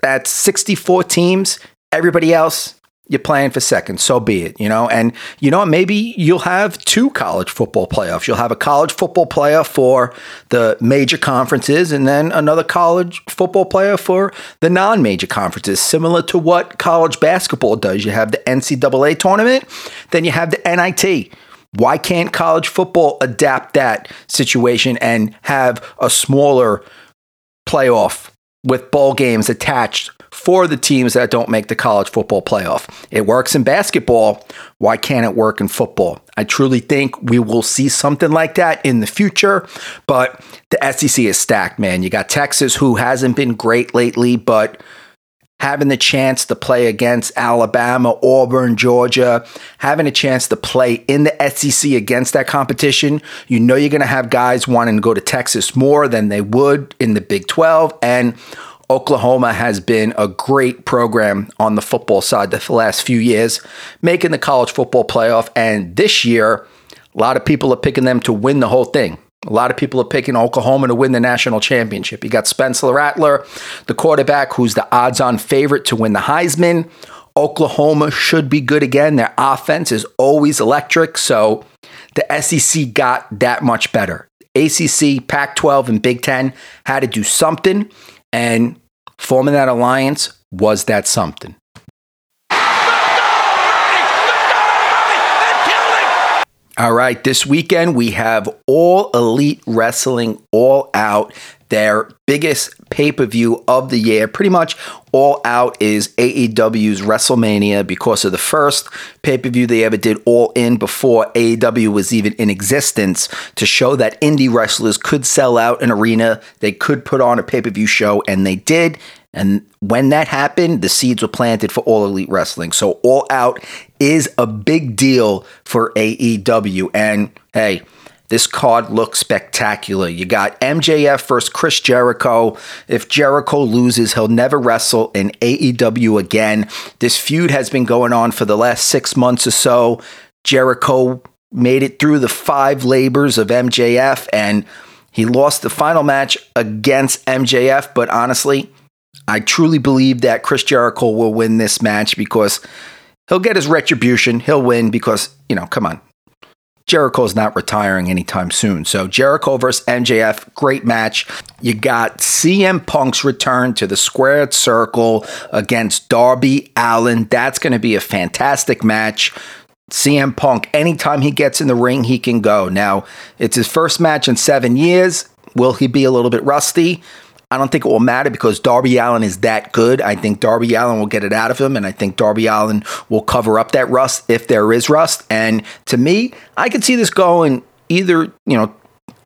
That's 64 teams. Everybody else, you're playing for second, so be it, you know. And you know, maybe you'll have two college football playoffs. You'll have a college football player for the major conferences, and then another college football player for the non-major conferences, similar to what college basketball does. You have the NCAA tournament, then you have the NIT. Why can't college football adapt that situation and have a smaller playoff with bowl games attached for the teams that don't make the college football playoff. It works in basketball. Why can't it work in football? I truly think we will see something like that in the future, but the SEC is stacked, man. You got Texas, who hasn't been great lately, but having the chance to play against Alabama, Auburn, Georgia, having a chance to play in the SEC against that competition, you know you're going to have guys wanting to go to Texas more than they would in the Big 12. And Oklahoma has been a great program on the football side the last few years, making the college football playoff. And this year, a lot of people are picking them to win the whole thing. A lot of people are picking Oklahoma to win the national championship. You got Spencer Rattler, the quarterback, who's the odds on favorite to win the Heisman. Oklahoma should be good again. Their offense is always electric. So the SEC got that much better. ACC, Pac 12, and Big Ten had to do something. And forming that alliance was that something. All right, this weekend we have All Elite Wrestling All Out, their biggest pay per view of the year. Pretty much All Out is AEW's WrestleMania because of the first pay per view they ever did All In before AEW was even in existence to show that indie wrestlers could sell out an arena, they could put on a pay per view show, and they did. And when that happened, the seeds were planted for All Elite Wrestling. So All Out is a big deal for AEW. And hey, this card looks spectacular. You got MJF versus Chris Jericho. If Jericho loses, he'll never wrestle in AEW again. This feud has been going on for the last six months or so. Jericho made it through the five labors of MJF and he lost the final match against MJF, but honestly, I truly believe that Chris Jericho will win this match because he'll get his retribution. He'll win because, you know, come on. Jericho's not retiring anytime soon. So Jericho versus MJF, great match. You got CM Punk's return to the squared circle against Darby Allin. That's going to be a fantastic match. CM Punk, anytime he gets in the ring, he can go. Now, it's his first match in seven years. Will he be a little bit rusty? I don't think it will matter because Darby Allin is that good. I think Darby Allin will get it out of him, and I think Darby Allin will cover up that rust if there is rust. And to me, I could see this going either, you know,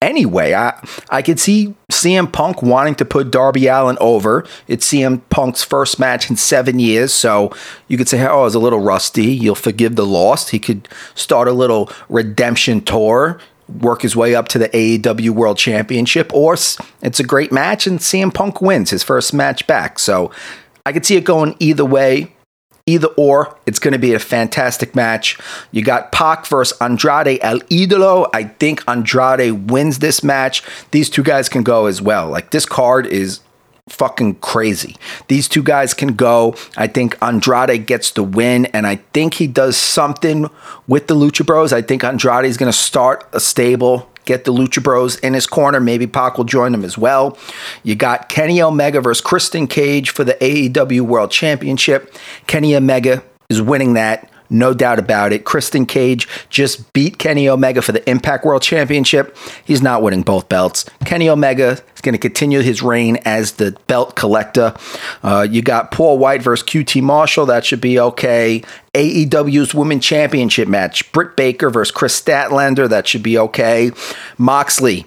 anyway. I I could see CM Punk wanting to put Darby Allin over. It's CM Punk's first match in seven years, so you could say, oh, it's a little rusty. You'll forgive the loss. He could start a little redemption tour work his way up to the AEW World Championship, or it's a great match and CM Punk wins his first match back. So I could see it going either way. Either or, it's going to be a fantastic match. You got Pac versus Andrade El Idolo. I think Andrade wins this match. These two guys can go as well. Like this card is fucking crazy. These two guys can go. I think Andrade gets the win, and I think he does something with the Lucha Bros. I think Andrade is going to start a stable. Get the Lucha Bros in his corner. Maybe Pac will join them as well. You got Kenny Omega versus Christian Cage for the AEW World Championship. Kenny Omega is winning that. No doubt about it. Christian Cage just beat Kenny Omega for the Impact World Championship. He's not winning both belts. Kenny Omega is going to continue his reign as the belt collector. Uh, you got Paul White versus QT Marshall. That should be okay. AEW's Women Championship match. Britt Baker versus Kris Statlander. That should be okay. Moxley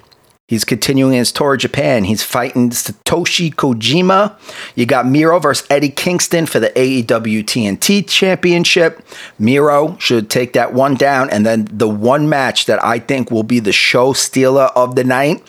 He's continuing his tour of Japan. He's fighting Satoshi Kojima. You got Miro versus Eddie Kingston for the AEW TNT Championship. Miro should take that one down. And then the one match that I think will be the show stealer of the night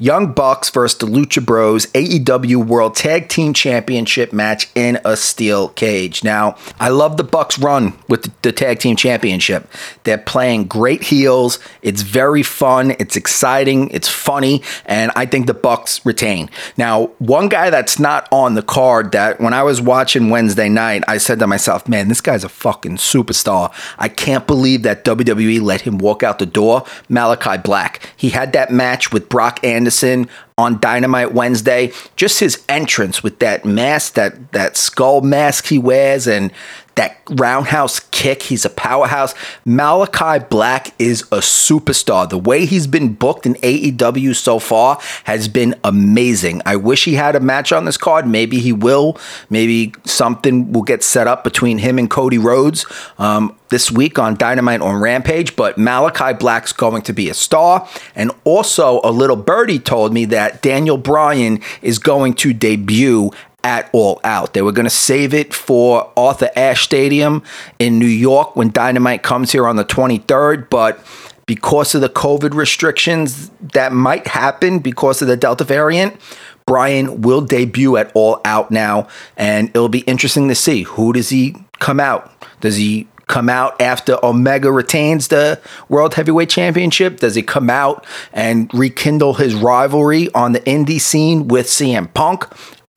Young Bucks versus the Lucha Bros AEW World Tag Team Championship match in a steel cage. Now, I love the Bucks run with the, the, Tag Team Championship. They're playing great heels. It's very fun, it's exciting, it's funny, and I think the Bucks retain. Now, one guy that's not on the card that when I was watching Wednesday night, I said to myself, "Man, this guy's a fucking superstar. I can't believe that WWE let him walk out the door." Malakai Black. He had that match with Brock Anderson Anderson on Dynamite Wednesday. Just his entrance with that mask, that that skull mask he wears, and that roundhouse kick. He's a powerhouse. Malakai Black is a superstar. The way he's been booked in AEW so far has been amazing. I wish he had a match on this card. Maybe he will. Maybe something will get set up between him and Cody Rhodes um, this week on Dynamite on Rampage. But Malakai Black's going to be a star. And also, a little birdie told me that Daniel Bryan is going to debut at All Out. They were going to save it for Arthur Ashe Stadium in New York when Dynamite comes here on the 23rd, but because of the COVID restrictions that might happen because of the Delta variant, Bryan will debut at All Out now, and it'll be interesting to see who does he come out. Does he come out after Omega retains the World Heavyweight Championship? Does he come out and rekindle his rivalry on the indie scene with CM Punk?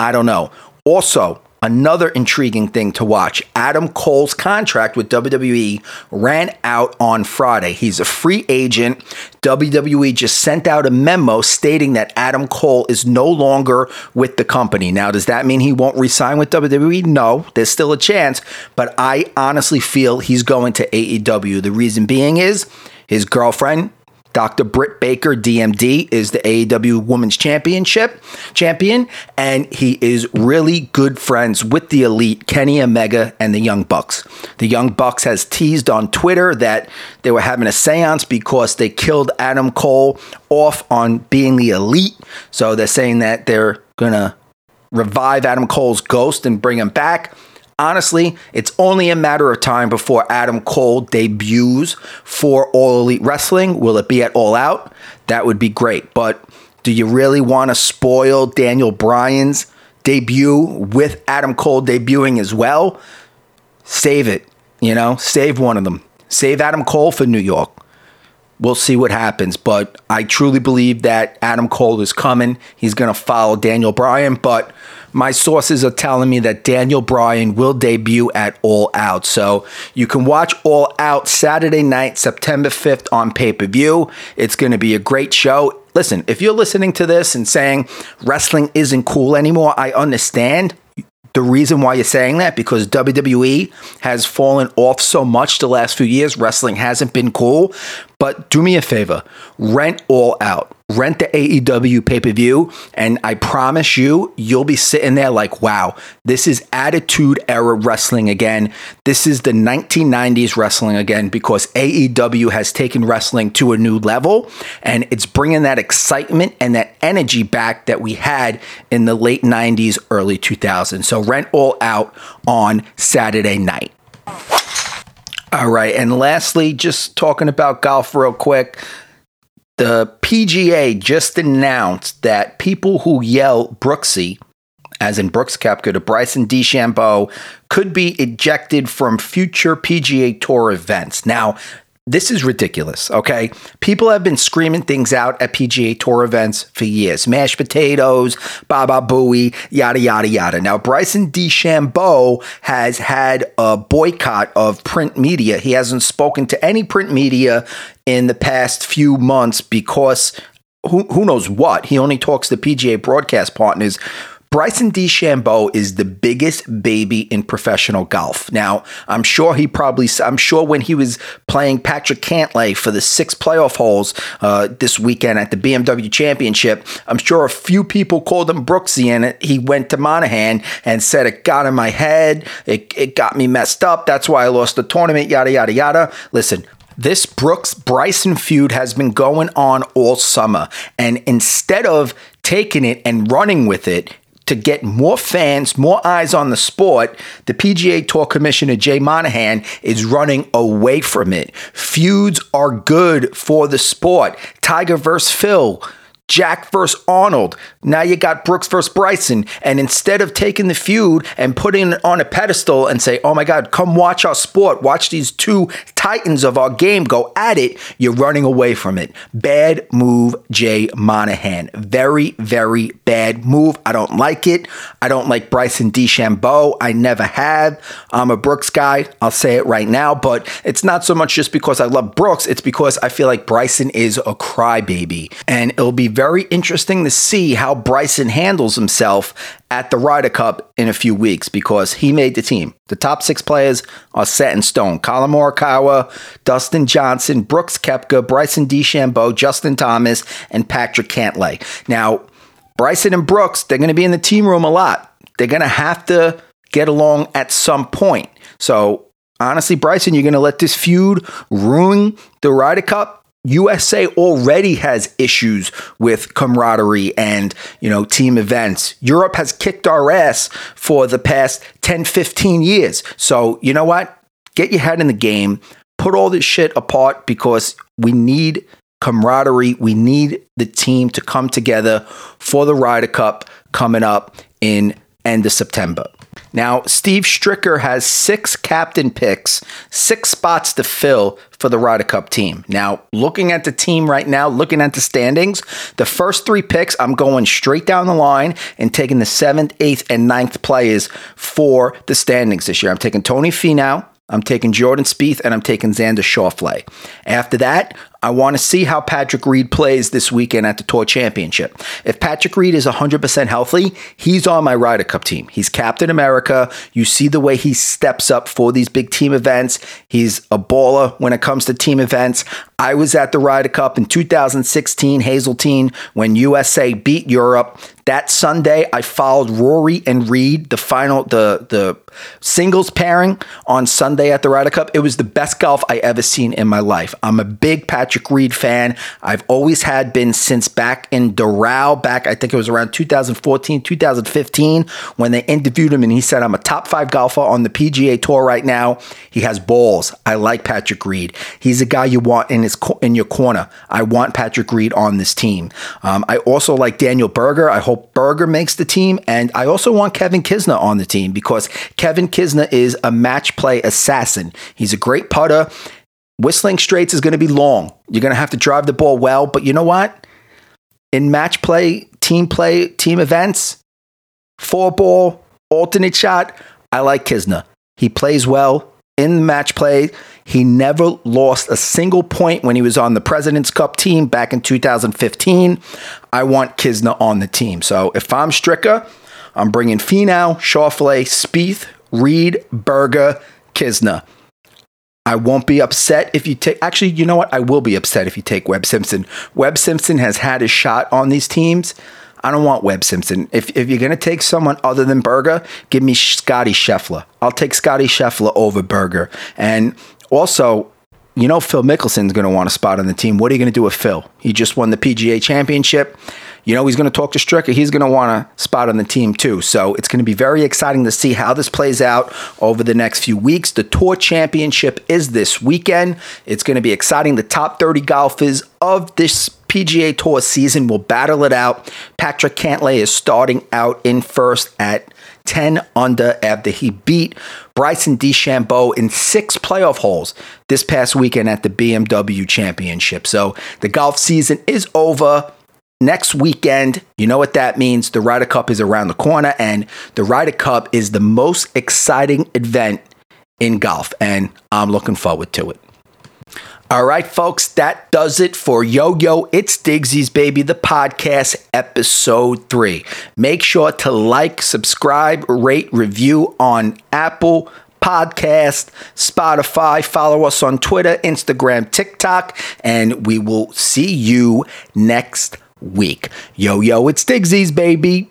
I don't know. Also, Another intriguing thing to watch Adam Cole's contract with WWE ran out on Friday. He's a free agent. WWE just sent out a memo stating that Adam Cole is no longer with the company. Now, does that mean he won't resign with WWE? No, there's still a chance, but I honestly feel he's going to AEW. The reason being is His girlfriend, Dr. Britt Baker, DMD, is the AEW Women's Championship champion, and he is really good friends with the elite Kenny Omega and the Young Bucks. The Young Bucks has teased on Twitter that they were having a seance because they killed Adam Cole off on being the elite. So they're saying that they're gonna revive Adam Cole's ghost and bring him back honestly, it's only a matter of time before Adam Cole debuts for All Elite Wrestling. Will it be at All Out? That would be great. But do you really want to spoil Daniel Bryan's debut with Adam Cole debuting as well? Save it. You know, save one of them. Save Adam Cole for New York. We'll see what happens, but I truly believe that Adam Cole is coming. He's going to follow Daniel Bryan, but my sources are telling me that Daniel Bryan will debut at All Out. So you can watch All Out Saturday night, September 5th on pay per view. It's going to be a great show. Listen, if you're listening to this and saying wrestling isn't cool anymore, I understand the reason why you're saying that because WWE has fallen off so much the last few years. Wrestling hasn't been cool. But do me a favor, rent all out. Rent the AEW pay per view, and I promise you, you'll be sitting there like, wow, this is attitude era wrestling again. This is the 1990s wrestling again because AEW has taken wrestling to a new level and it's bringing that excitement and that energy back that we had in the late 90s, early 2000s. So, rent all out on Saturday night. All right. And lastly, just talking about golf real quick. The PGA just announced that people who yell Brooksy, as in Brooks Koepka to Bryson DeChambeau, could be ejected from future PGA Tour events. Now, this is ridiculous, okay? People have been screaming things out at PGA Tour events for years. Mashed potatoes, Baba Booey, yada, yada, yada. Now, Bryson DeChambeau has had a boycott of print media. He hasn't spoken to any print media in the past few months because who, who knows what? He only talks to PGA broadcast partners Bryson DeChambeau is the biggest baby in professional golf. Now, I'm sure he probably, I'm sure when he was playing Patrick Cantlay for the six playoff holes uh, this weekend at the BMW Championship, I'm sure a few people called him Brooksy, and he went to Monahan and said it got in my head, it, it got me messed up. That's why I lost the tournament. Yada yada yada. Listen, this Brooks Bryson feud has been going on all summer. And instead of taking it and running with it, to get more fans, more eyes on the sport, the PGA Tour Commissioner Jay Monahan is running away from it. Feuds are good for the sport. Tiger versus Phil. Jack versus Arnold. Now you got Brooks versus Bryson. And instead of taking the feud and putting it on a pedestal and say, oh my God, come watch our sport, watch these two titans of our game go at it, you're running away from it. Bad move, Jay Monahan. Very, very bad move. I don't like it. I don't like Bryson DeChambeau. I never have. I'm a Brooks guy. I'll say it right now. But it's not so much just because I love Brooks, it's because I feel like Bryson is a crybaby. And it'll be very interesting to see how Bryson handles himself at the Ryder Cup in a few weeks because he made the team. The top six players are set in stone. Collin Morikawa, Dustin Johnson, Brooks Koepka, Bryson DeChambeau, Justin Thomas, and Patrick Cantlay. Now, Bryson and Brooks, they're going to be in the team room a lot. They're going to have to get along at some point. So, honestly, Bryson, you're going to let this feud ruin the Ryder Cup? USA already has issues with camaraderie and, you know, team events. Europe has kicked our ass for the past 10, 15 years. So, you know what? Get your head in the game. Put all this shit apart because we need camaraderie. We need the team to come together for the Ryder Cup coming up in end of September. Now, Steve Stricker has six captain picks, six spots to fill for the Ryder Cup team. Now, looking at the team right now, looking at the standings, the first three picks, I'm going straight down the line and taking the seventh, eighth, and ninth players for the standings this year. I'm taking Tony Finau, I'm taking Jordan Spieth and I'm taking Xander Schauffele. After that, I want to see how Patrick Reed plays this weekend at the Tour Championship. If Patrick Reed is 100% healthy, he's on my Ryder Cup team. He's Captain America. You see the way he steps up for these big team events. He's a baller when it comes to team events. I was at the Ryder Cup in 2016, Hazeltine, when USA beat Europe. That Sunday, I followed Rory and Reed, the final, the the singles pairing on Sunday at the Ryder Cup. It was the best golf I ever seen in my life. I'm a big Patrick Reed fan. I've always had been since back in Doral, back I think it was around 2014, 2015, when they interviewed him and he said, "I'm a top five golfer on the PGA Tour right now." He has balls. I like Patrick Reed. He's a guy you want in his in your corner. I want Patrick Reed on this team. Um, I also like Daniel Berger. I hope Berger makes the team, and I also want Kevin Kisner on the team because Kevin Kisner is a match play assassin. He's a great putter. Whistling Straits is going to be long. You're going to have to drive the ball well, but you know what? In match play, team play, team events, four ball, alternate shot, I like Kisner. He plays well in match play. He never lost a single point when he was on the President's Cup team back in 2015. I want Kisner on the team. So if I'm Stricker, I'm bringing Finau, Schauffele, Spieth, Reed, Berger, Kisner. I won't be upset if you take. Actually, you know what? I will be upset if you take Webb Simpson. Webb Simpson has had his shot on these teams. I don't want Webb Simpson. If, if you're going to take someone other than Berger, give me Scotty Scheffler. I'll take Scotty Scheffler over Berger. And also, you know Phil Mickelson's going to want a spot on the team. What are you going to do with Phil? He just won the PGA championship. You know he's going to talk to Stricker. He's going to want a spot on the team too. So it's going to be very exciting to see how this plays out over the next few weeks. The Tour Championship is this weekend. It's going to be exciting. The top 30 golfers of this PGA Tour season will battle it out. Patrick Cantlay is starting out in first at 10 under after he beat Bryson DeChambeau in six playoff holes this past weekend at the BMW Championship. So the golf season is over next weekend. You know what that means. The Ryder Cup is around the corner, and the Ryder Cup is the most exciting event in golf, and I'm looking forward to it. All right, folks, that does it for Yo Yo It's Digsy's Baby, the podcast, episode three. Make sure to like, subscribe, rate, review on Apple Podcast, Spotify. Follow us on Twitter, Instagram, TikTok, and we will see you next week. Yo, yo, it's Digsy's, baby.